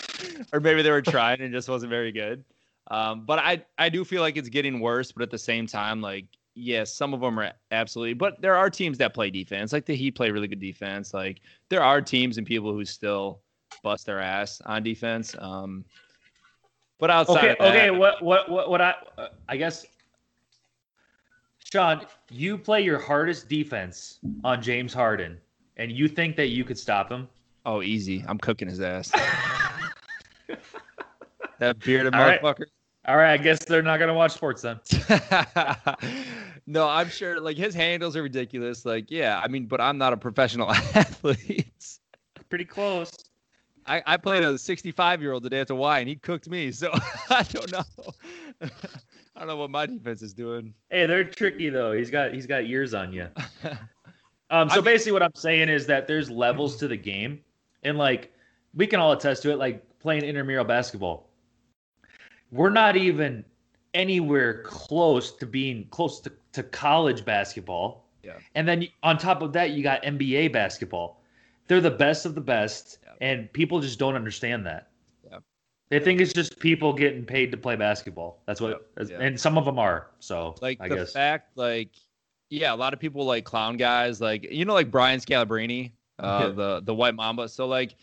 or maybe they were trying and just wasn't very good. Um, but I I do feel like it's getting worse. But at the same time, like yes, some of them are absolutely, but there are teams that play defense. Like the Heat play really good defense. Like there are teams and people who still bust their ass on defense. Um, but outside Okay, of that, okay. What, what, what, what I, uh, I guess, Sean, you play your hardest defense on James Harden, and you think that you could stop him? oh, easy. I'm cooking his ass. that bearded All right. motherfucker. All right, I guess they're not gonna watch sports then. no, I'm sure like his handles are ridiculous. Like, yeah, I mean, but I'm not a professional athlete. Pretty close. I, I played a 65 year old today at the Y and he cooked me. So I don't know. I don't know what my defense is doing. Hey, they're tricky though. He's got he's got years on you. Um, so I'm- basically, what I'm saying is that there's levels to the game, and like we can all attest to it. Like playing intramural basketball, we're not even anywhere close to being close to, to college basketball. Yeah. And then on top of that, you got NBA basketball. They're the best of the best, Yeah. and people just don't understand that. Yeah. They think it's just people getting paid to play basketball. That's what, Yeah. and some of them are. So Like I the guess. fact, like, yeah, a lot of people like clown guys, like you know, like Brian Scalabrine, uh, Yeah. the the White Mamba. So like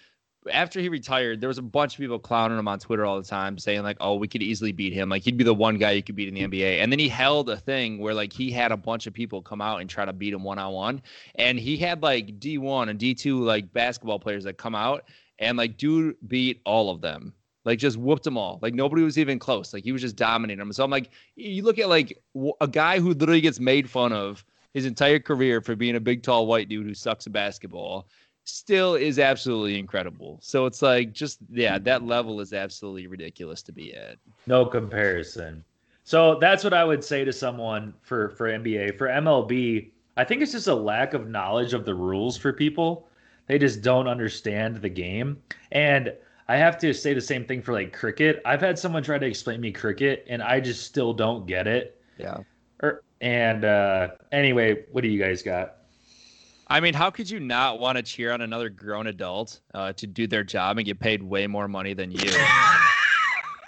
after he retired, there was a bunch of people clowning him on Twitter all the time, saying like, "Oh, we could easily beat him. Like he'd be the one guy you could beat in the NBA." And then he held a thing where like he had a bunch of people come out and try to beat him one on one, and he had like D one and D two like basketball players that come out and like dude beat all of them. Like just whooped them all. Like nobody was even close. Like he was just dominating them. So I'm like, you look at like a guy who literally gets made fun of his entire career for being a big, tall white dude who sucks at basketball, still is absolutely incredible. So it's like, just yeah, that level is absolutely ridiculous to be at. No comparison. So that's what I would say to someone for for NBA. For MLB, I think it's just a lack of knowledge of the rules for people. They just don't understand the game. And I have to say the same thing for like cricket. I've had someone try to explain me cricket and I just still don't get it. Yeah. Or, and uh anyway, what do you guys got? I mean, how could you not want to cheer on another grown adult uh, to do their job and get paid way more money than you?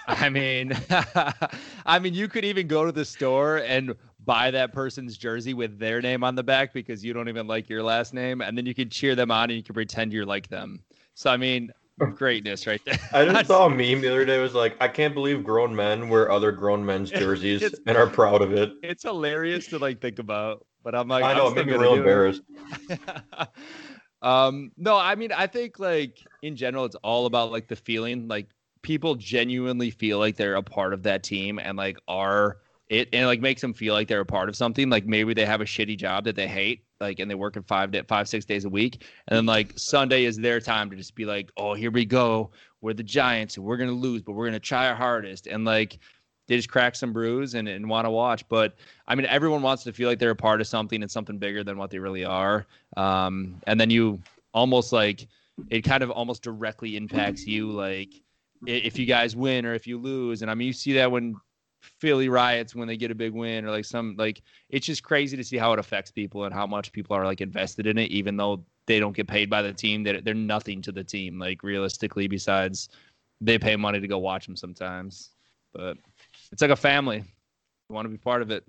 I mean, I mean, you could even go to the store and buy that person's jersey with their name on the back because you don't even like your last name, and then you could cheer them on and you can pretend you're like them. So I mean, greatness right there. I just saw a meme the other day. It was like, I can't believe grown men wear other grown men's jerseys It's- and are proud of it. It's hilarious to like think about, but I'm like, I I'm know, it still made me real embarrassed. um no i mean i think like in general it's all about like the feeling like people genuinely feel like they're a part of that team and like are it and it, like makes them feel like they're a part of something. Like maybe they have a shitty job that they hate like and they work in five day, five six days a week. And then like sunday is their time to just be like oh here we go. We're the giants. And we're gonna lose but we're gonna try our hardest. And like they just crack some brews and, and want to watch. But I mean, everyone wants to feel like they're a part of something and something bigger than what they really are. Um, and then you almost like it kind of almost directly impacts you, like if you guys win or if you lose. And I mean, you see that when Philly riots when they get a big win or like some like it's just crazy to see how it affects people and how much people are like invested in it, even though they don't get paid by the team. That they're, nothing to the team, like realistically, besides they pay money to go watch them sometimes. But it's like a family. You want to be part of it.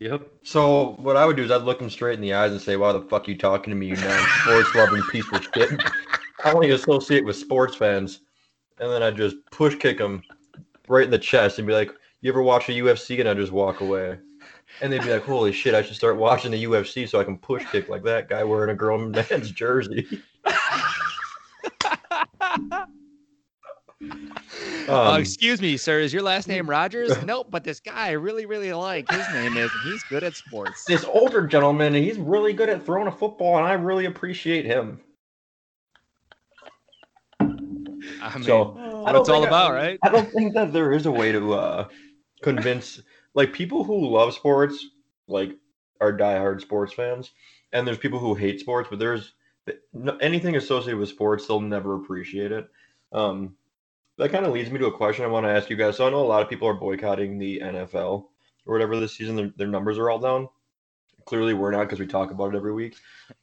Yep. So what I would do is I'd look them straight in the eyes and say, "Why the fuck are you talking to me, you non-sports loving piece of shit? I only associate with sports fans." And then I'd just push kick them right in the chest and be like, "You ever watch a UFC?" And I'd just walk away. And they'd be like, "Holy shit! I should start watching the UFC so I can push kick like that guy wearing a grown man's jersey." uh, Um, excuse me, sir. Is your last name Rogers? nope, but this guy I really, really like. His name is. and He's good at sports. this older gentleman, he's really good at throwing a football, and I really appreciate him. I mean, So, what it's all think I- about, right? I don't think that there is a way to uh, convince like people who love sports, like are diehard sports fans, and there's people who hate sports, but there's anything associated with sports, they'll never appreciate it. Um, that kind of leads me to a question I want to ask you guys. So I know a lot of people are boycotting the NFL or whatever this season. Their, their numbers are all down. Clearly, we're not because we talk about it every week.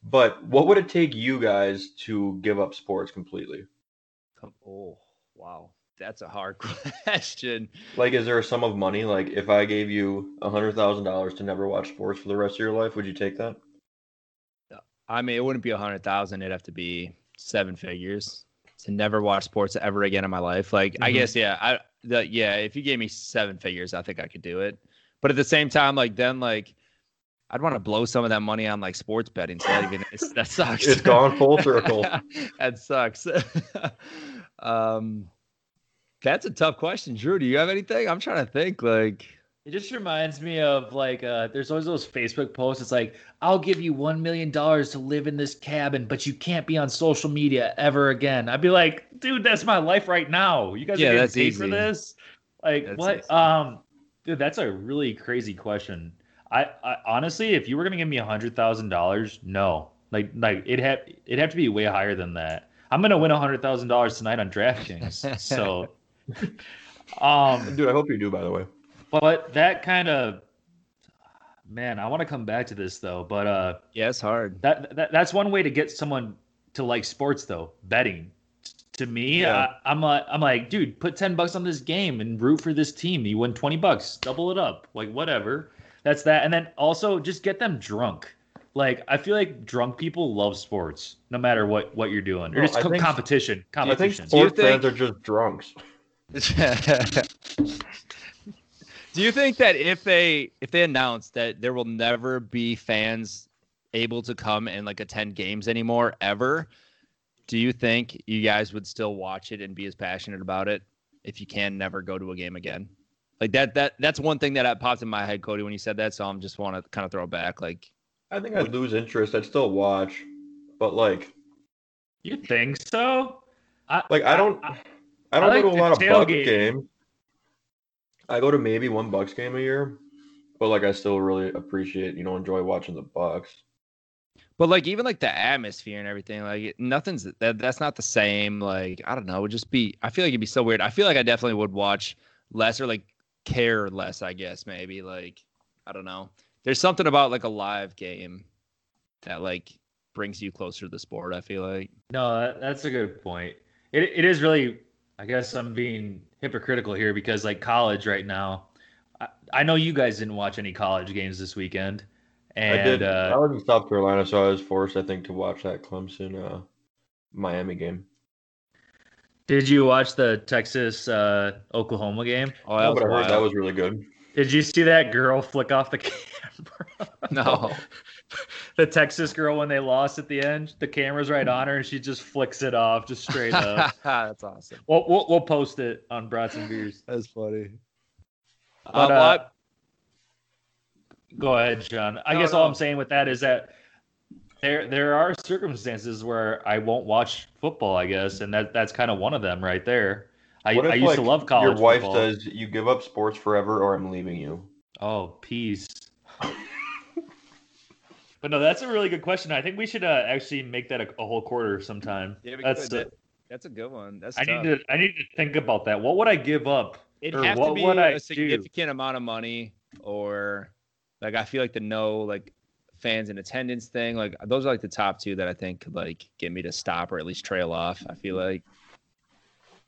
But what would it take you guys to give up sports completely? Oh, wow. That's a hard question. Like, is there a sum of money? Like, if I gave you a hundred thousand dollars to never watch sports for the rest of your life, would you take that? I mean, it wouldn't be a hundred thousand. It'd have to be seven figures to never watch sports ever again in my life. Like, I Mhm. guess, yeah, I, the, yeah, if you gave me seven figures, I think I could do it. But at the same time, like, then, like, I'd want to blow some of that money on like sports betting. So that even it's, that sucks. It's gone full circle. that sucks. um, that's a tough question, Drew. Do you have anything? I'm trying to think. Like, It just reminds me of like uh there's always those Facebook posts. It's like, I'll give you one million dollars to live in this cabin, but you can't be on social media ever again. I'd be like, dude, that's my life right now. You guys Yeah, are getting paid for this? Like That's what? easy. Um dude, that's a really crazy question. I, I honestly, if you were gonna give me a hundred thousand dollars, no. Like like it had it'd have to be way higher than that. I'm gonna win a hundred thousand dollars tonight on DraftKings. so um Dude, I hope you do. By the way, but that kind of man, I want to come back to this though. But uh, yeah, it's hard. that, that that's one way to get someone to like sports though. Betting to me, Yeah. I, I'm like, I'm like, dude, put ten bucks on this game and root for this team. You win twenty bucks, double it up, like whatever. That's that. And then also just get them drunk. Like I feel like drunk people love sports, no matter what what you're doing. Or Well, just I co- think- competition. I think Competition. Do you sports fans are just drunks. Do you think that if they if they announce that there will never be fans able to come and like attend games anymore ever, do you think you guys would still watch it and be as passionate about it if you can never go to a game again? Like that that that's one thing that popped in my head, Cody, when you said that. So I'm just want to kind of throw it back. Like I think I'd lose interest. I'd still watch, but like, you think so? I, like I don't, I, don't like go to a the lot of Bucks game. I go to maybe one Bucks game a year, but like I still really appreciate, you know, enjoy watching the Bucks. But like even like the atmosphere and everything, like nothing's that that's not the same. Like I don't know, it would just be. I feel like it'd be so weird. I feel like I definitely would watch less or like care less. I guess maybe like I don't know. There's something about like a live game that like brings you closer to the sport. I feel like. No, that's a good point. It it is really. I guess I'm being hypocritical here because like college right now. I, I know you guys didn't watch any college games this weekend, and I did. uh, I was in South Carolina, so I was forced, I think, to watch that Clemson, uh, Miami game. did you watch the Texas uh, Oklahoma game? Oh, that No, was I heard that was really good. Did you see that girl flick off the camera? no. the Texas girl when they lost at the end. The camera's right on her, and she just flicks it off, just straight up. That's awesome. we'll, we'll we'll post it on Brats and Beers. That's funny. But, Uh, uh. Go ahead, John. I No, guess all no. I'm saying with that is that there there are circumstances where I won't watch football. I guess, and that that's kind of one of them right there. I, What if, I used to like, love college. Your wife football. says, "You give up sports forever, or I'm leaving you." Oh, peace. but no, that's a really good question. I think we should uh, actually make that a, a whole quarter sometime. Yeah, that's could. uh, That's a good one. That's I tough. need to I need to think about that. What would I give up? It'd have what to be would I a do? significant amount of money, or like I feel like the no like fans in attendance thing. Like those are like the top two that I think could like get me to stop or at least trail off. I feel like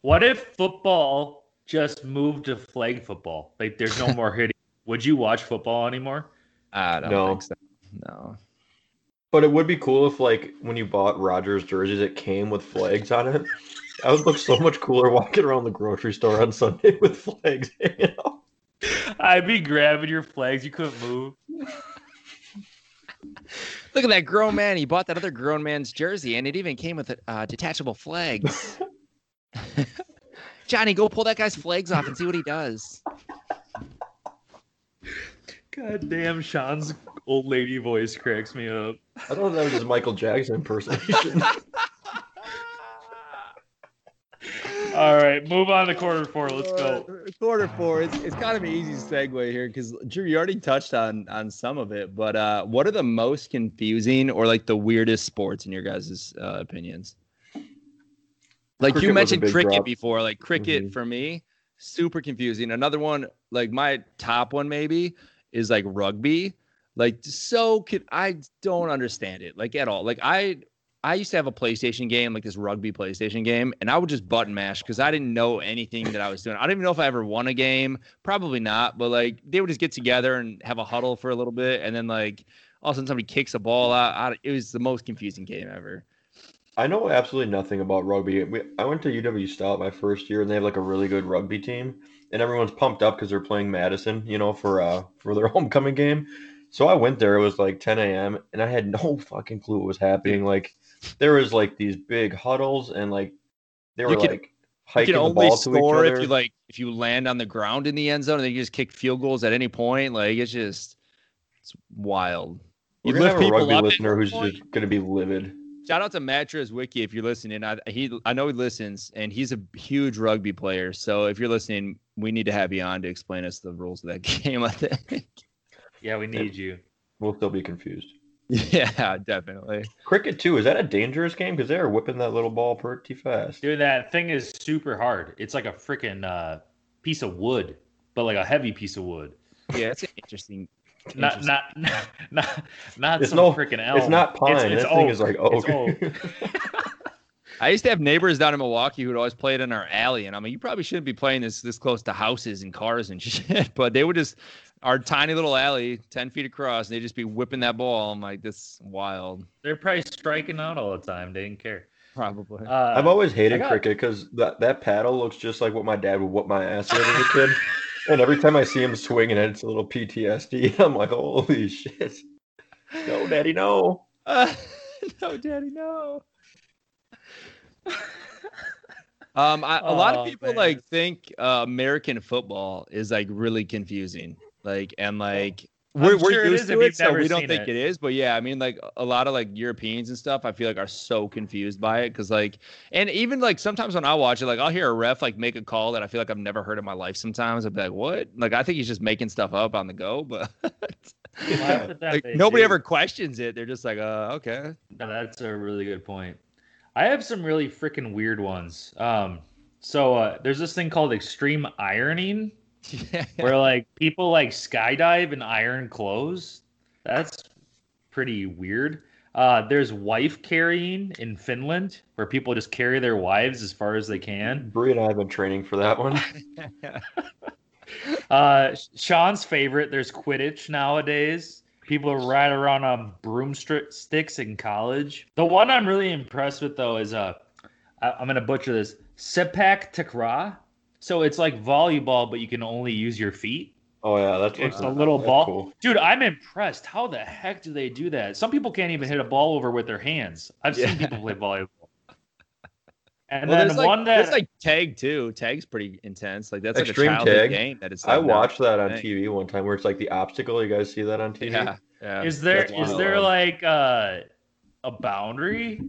What if football just moved to flag football? Like there's no more hitting. Would you watch football anymore? I don't No. think so. No. But it would be cool if, like, when you bought Rogers jerseys, it came with flags on it. I would look so much cooler walking around the grocery store on Sunday with flags hanging out. I'd be grabbing your flags. You couldn't move. Look at that grown man. He bought that other grown man's jersey, and it even came with uh, detachable flags. Johnny, go pull that guy's flags off and see what he does. God damn, Sean's old lady voice cracks me up. I thought that was his Michael Jackson impersonation. All right, move on to quarter four. Let's go. Uh, quarter four. It's, it's kind of an easy segue here because Drew, you already touched on on some of it. But uh, what are the most confusing or like the weirdest sports in your guys' uh, opinions? Like Cricket you mentioned cricket drop. before. Like cricket Mhm. for me, super confusing. Another one, like my top one maybe, is like rugby. Like so, con- I don't understand it like at all. Like I I used to have a PlayStation game, like this rugby PlayStation game, and I would just button mash because I didn't know anything that I was doing. I don't even know if I ever won a game. Probably not, but like they would just get together and have a huddle for a little bit, and then like all of a sudden somebody kicks a ball out. out. It was the most confusing game ever. I know absolutely nothing about rugby. I went to UW Stout my first year, and they have like a really good rugby team, and everyone's pumped up because they're playing Madison, you know, for uh for their homecoming game. So I went there. It was like 10 a.m. and I had no fucking clue what was happening. Like there was like these big huddles, and like they were can- like You hiking can the only ball to each score other. if you like if you land on the ground in the end zone, and then you just kick field goals at any point. Like it's just it's wild. We're You gonna have a rugby listener who's point. just gonna be livid. Shout out to Mattress Wiki if you're listening. I he I know he listens and he's a huge rugby player. So if you're listening, we need to have you on to explain us the rules of that game. I think. Yeah, we need you. We'll still be confused. Yeah, definitely. Cricket too. Is that a dangerous game? Because they are whipping that little ball pretty fast. Dude, that thing is super hard. It's like a freaking uh, piece of wood, but like a heavy piece of wood. Yeah, it's interesting. Not interesting- not not not, not It's some no- freaking elm. It's not pine. It's, that thing is like It's oak. oak. I used to have neighbors down in Milwaukee who'd always play it in our alley, and I mean, you probably shouldn't be playing this this close to houses and cars and shit. But they would just our tiny little alley, ten feet across, and they'd just be whipping that ball. I'm like, this is wild. They're probably striking out all the time. They didn't care. Probably. Uh, I've always hated got- cricket because that, that paddle looks just like what my dad would whip my ass with as a kid. and every time I see him swinging it, it's a little PTSD. I'm like, holy shit. No, daddy, no. Uh, no, daddy, no. um, I, a lot Oh, of people man. like think uh, American football is like really confusing, like and like I'm we're, we're sure used is to it, so we don't think it. it is. But yeah, I mean, like a lot of like Europeans and stuff, I feel like are so confused by it because like, and even like sometimes when I watch it, like I'll hear a ref like make a call that I feel like I've never heard in my life. Sometimes I'd be like, what? Like I think he's just making stuff up on the go, but. Laugh like nobody do. ever questions it. They're just like, uh, okay. No, that's a really good point. I have some really freaking weird ones. Um, so uh, there's this thing called extreme ironing, Yeah. where like people like skydive in iron clothes. That's pretty weird. Uh, there's wife carrying in Finland, where people just carry their wives as far as they can. Bree and I have been training for that one. Uh, Sean's favorite. There's Quidditch nowadays. People ride around on broomsticks in college. The one I'm really impressed with though is uh, I- I'm gonna butcher this. Sepak Takraw. So it's like volleyball, but you can only use your feet. Oh, yeah. That's It's what's- a little that's ball. Cool. Dude, I'm impressed. How the heck do they do that? Some people can't even hit a ball over with their hands. I've seen people play volleyball. And well, then there's like, one that there's like tag too. Tag's pretty intense. Like that's Extreme like a childhood tag? game that it's. I watched that on thing. TV one time where it's like the obstacle. You guys see that on TV? Yeah, yeah. is there That's is there like uh, a boundary?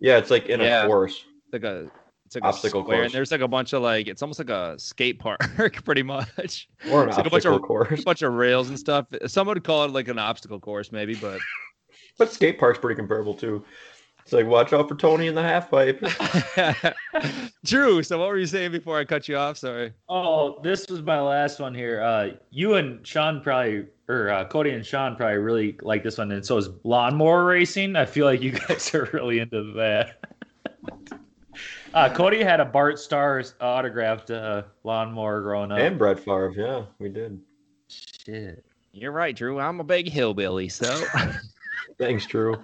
Yeah, it's like in Yeah. a course. Like a it's like Obstacle a square, course. and there's like a bunch of like it's almost like a skate park, pretty much. Or an It's like a bunch obstacle of- course. A bunch of rails and stuff. Some would call it like an obstacle course, maybe, but But skate park's pretty comparable too. It's like watch out for Tony in the half pipe. Drew. So what were you saying before I cut you off? Sorry. Oh, this was my last one here. Uh, you and Sean probably, or uh, Cody and Sean probably really like this one, and so is lawnmower racing. I feel like you guys are really into that. Uh, Cody had a Bart Starr autographed uh, lawnmower growing up. and Brett Favre, yeah, we did. Shit. You're right, Drew. I'm a big hillbilly, so Thanks, Drew.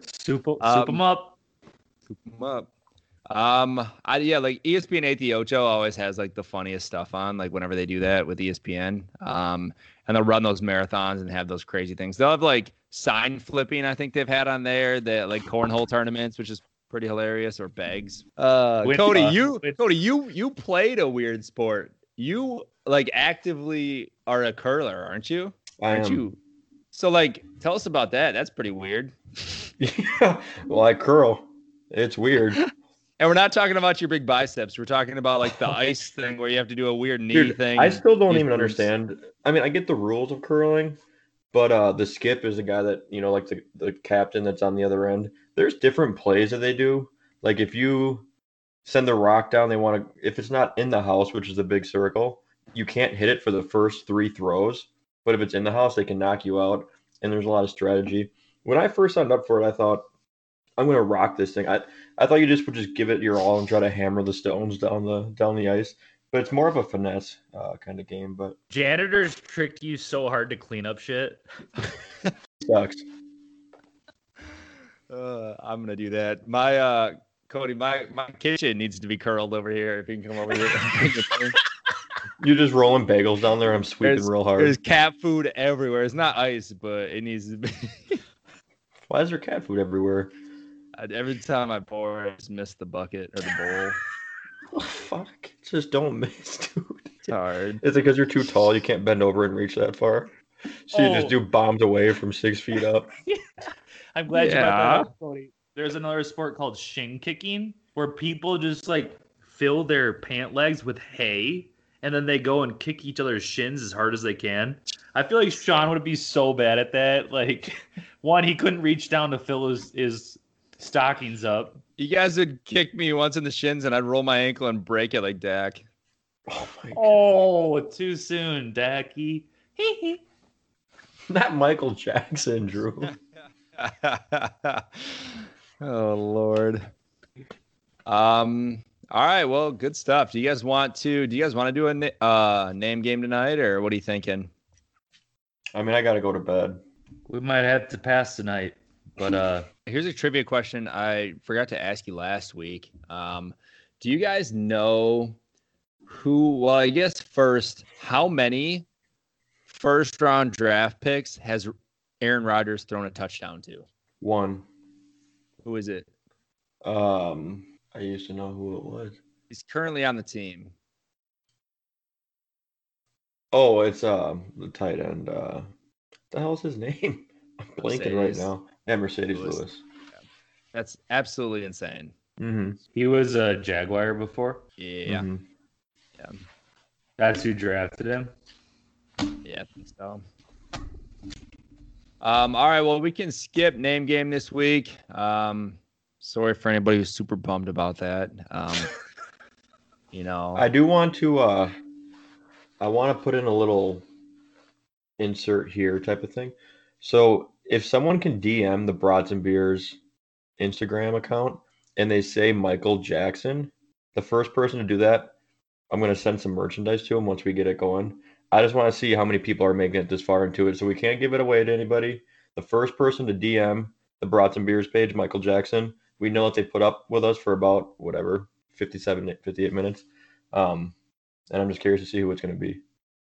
Soup, soup Um, them up. Scoop 'em up. Um, I yeah, like ESPN Eight the Ocho always has like the funniest stuff on, like whenever they do that with ESPN. Um, and they'll run those marathons and have those crazy things. They'll have like sign flipping, I think they've had on there, that like cornhole tournaments, which is pretty hilarious, or bags. Uh, With, Cody, uh, you with- Cody, you you played a weird sport. You like actively are a curler, aren't you? I Aren't am. you? So like, tell us about that. That's pretty weird. Yeah. Well, I curl. It's weird. And we're not talking about your big biceps. We're talking about like the ice thing where you have to do a weird knee Dude, thing. I still don't even boots. understand. I mean, I get the rules of curling, but uh the skip is the guy that you know, like the the captain that's on the other end. There's different plays that they do. Like if you send the rock down, they want to. If it's not in the house, which is a big circle, you can't hit it for the first three throws. But if it's in the house, they can knock you out. And there's a lot of strategy. When I first signed up for it, I thought I'm gonna rock this thing. I I thought you just would just give it your all and try to hammer the stones down the down the ice, but it's more of a finesse uh, kind of game. But Janitors tricked you so hard to clean up shit. sucks. Uh, I'm gonna do that. My uh, Cody, my my kitchen needs to be curled over here. If you can come over here. You're just rolling bagels down there. I'm sweeping There's- real hard. There's cat food everywhere. It's not ice, but it needs to be. Why is there cat food everywhere? Every time I pour, I just miss the bucket or the bowl. Oh, fuck. Just don't miss, dude. It's hard. Is it because you're too tall? You can't bend over and reach that far? So you just Oh. do bombs away from six feet up. I'm glad you brought Yeah. that up, Cody. There's another sport called shin kicking where people just like fill their pant legs with hay and then they go and kick each other's shins as hard as they can. I feel like Sean would be so bad at that. Like, one, he couldn't reach down to fill his, his stockings up. You guys would kick me once in the shins, and I'd roll my ankle and break it like Dak. Oh my god. Oh, too soon, Dacky. Hee hee. Not Michael Jackson, Drew. oh Lord. Um. All right. Well, good stuff. Do you guys want to? Do you guys want to do a na- uh, name game tonight, or what are you thinking? I mean, I gotta go to bed. We might have to pass tonight, but uh, Here's a trivia question I forgot to ask you last week. Um, do you guys know who? Well, I guess first, how many first round draft picks has Aaron Rodgers thrown a touchdown to? One. Who is it? Um, I used to know who it was. He's currently on the team. Oh, it's um the tight end. Uh, the hell's his name? I'm blanking right now. Yeah, Marcedes Lewis. Lewis. That's absolutely insane. Mm-hmm. he was a Jaguar before. Yeah. Yeah, That's who drafted him. yeah, I think so. Um, all right, well, we can skip name game this week. Um, sorry for anybody who's super bummed about that. Um, you know, I do want to. uh I want to put in a little insert here type of thing. So if someone can DM the Brats and Beers Instagram account and they say Michael Jackson, the first person to do that, I'm gonna send some merchandise to him once we get it going. I just want to see how many people are making it this far into it, so we can't give it away to anybody. The first person to DM the Brats and Beers page, Michael Jackson, we know that they put up with us for about whatever 57, 58 minutes. Um, and I'm just curious to see who it's going to be.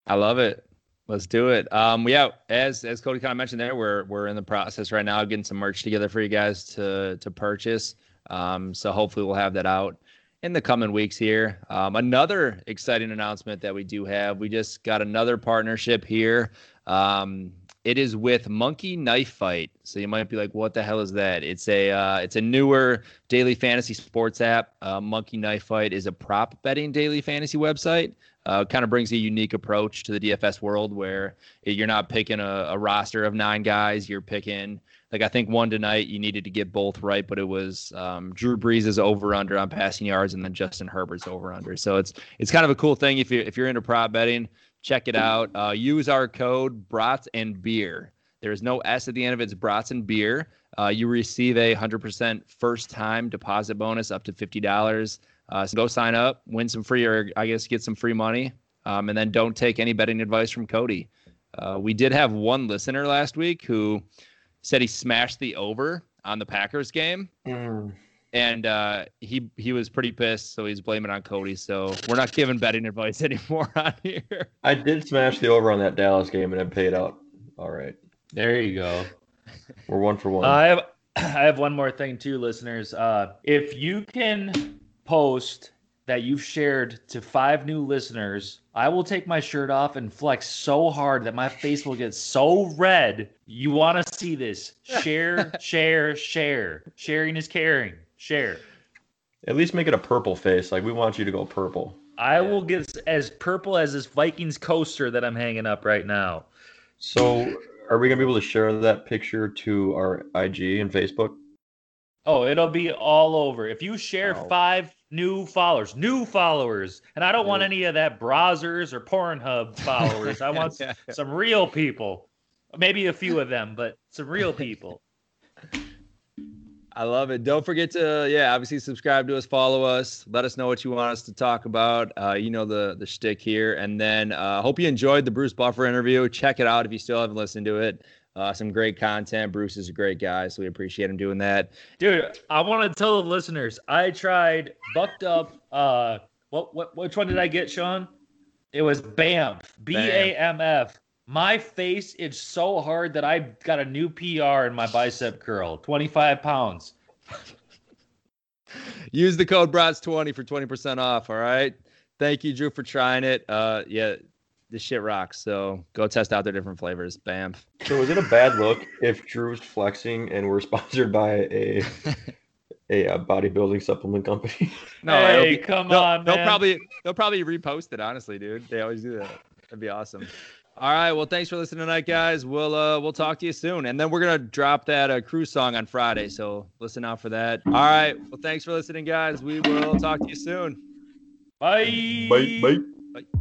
I love it. Let's do it. Um, yeah, as as Cody kind of mentioned there, we're we're in the process right now of getting some merch together for you guys to to purchase. Um, so hopefully we'll have that out in the coming weeks here. Um, another exciting announcement that we do have, we just got another partnership here. Um, it is with Monkey Knife Fight. So you might be like, "What the hell is that?" It's a uh, it's a newer daily fantasy sports app. Uh, Monkey Knife Fight is a prop betting daily fantasy website. Uh, kind of brings a unique approach to the DFS world where you're not picking a, a roster of nine guys. You're picking like I think one tonight you needed to get both right, but it was um, Drew Brees' over under on passing yards and then Justin Herbert's over under. So it's it's kind of a cool thing if you if you're into prop betting, check it out. Uh, use our code Brats and Beer. There's no S at the end of it. It's Brats and Beer. Uh, you receive a 100% first time deposit bonus up to $50. Uh, so go sign up, win some free, or I guess get some free money, um, and then don't take any betting advice from Cody. Uh, we did have one listener last week who said he smashed the over on the Packers game, and uh, he he was pretty pissed, so he's blaming on Cody. So we're not giving betting advice anymore on here. I did smash the over on that Dallas game and it paid out. All right. There you go. We're one for one. I have I have one more thing too, listeners. Uh, if you can post that you've shared to five new listeners, I will take my shirt off and flex so hard that my face will get so red. You want to see this? Share, share, share. Sharing is caring. Share. At least make it a purple face. Like we want you to go purple. I will get as purple as this Vikings coaster that I'm hanging up right now. So are we gonna be able to share that picture to our IG and Facebook? Oh, it'll be all over. If you share five new followers, new followers, and I don't want any of that browsers or Pornhub followers. I want Yeah. some real people. Maybe a few of them, but some real people. I love it. Don't forget to, yeah, obviously subscribe to us, follow us, let us know what you want us to talk about. Uh, you know the the shtick here, and then uh, hope you enjoyed the Bruce Buffer interview. Check it out if you still haven't listened to it. Uh, some great content. Bruce is a great guy, so we appreciate him doing that. Dude, I want to tell the listeners, I tried bucked up. Uh, what what which one did I get, Sean? It was BAMF, B A M F. My face is so hard that I got a new PR in my bicep curl, 25 pounds. Use the code BRATS20 for 20% off. All right. Thank you, Drew, for trying it. Uh, yeah, this shit rocks. So go test out their different flavors. Bam. So is it a bad look if Drew's flexing and we're sponsored by a a, uh bodybuilding supplement company? No, hey, be- come they'll, on, they'll man. probably they'll probably repost it. Honestly, dude, they always do that. That'd be awesome. All right, well, thanks for listening tonight, guys. We'll uh we'll talk to you soon, and then we're gonna drop that uh, cruise song on Friday. So listen out for that. All right, well, thanks for listening, guys. We will talk to you soon. Bye. Bye, bye.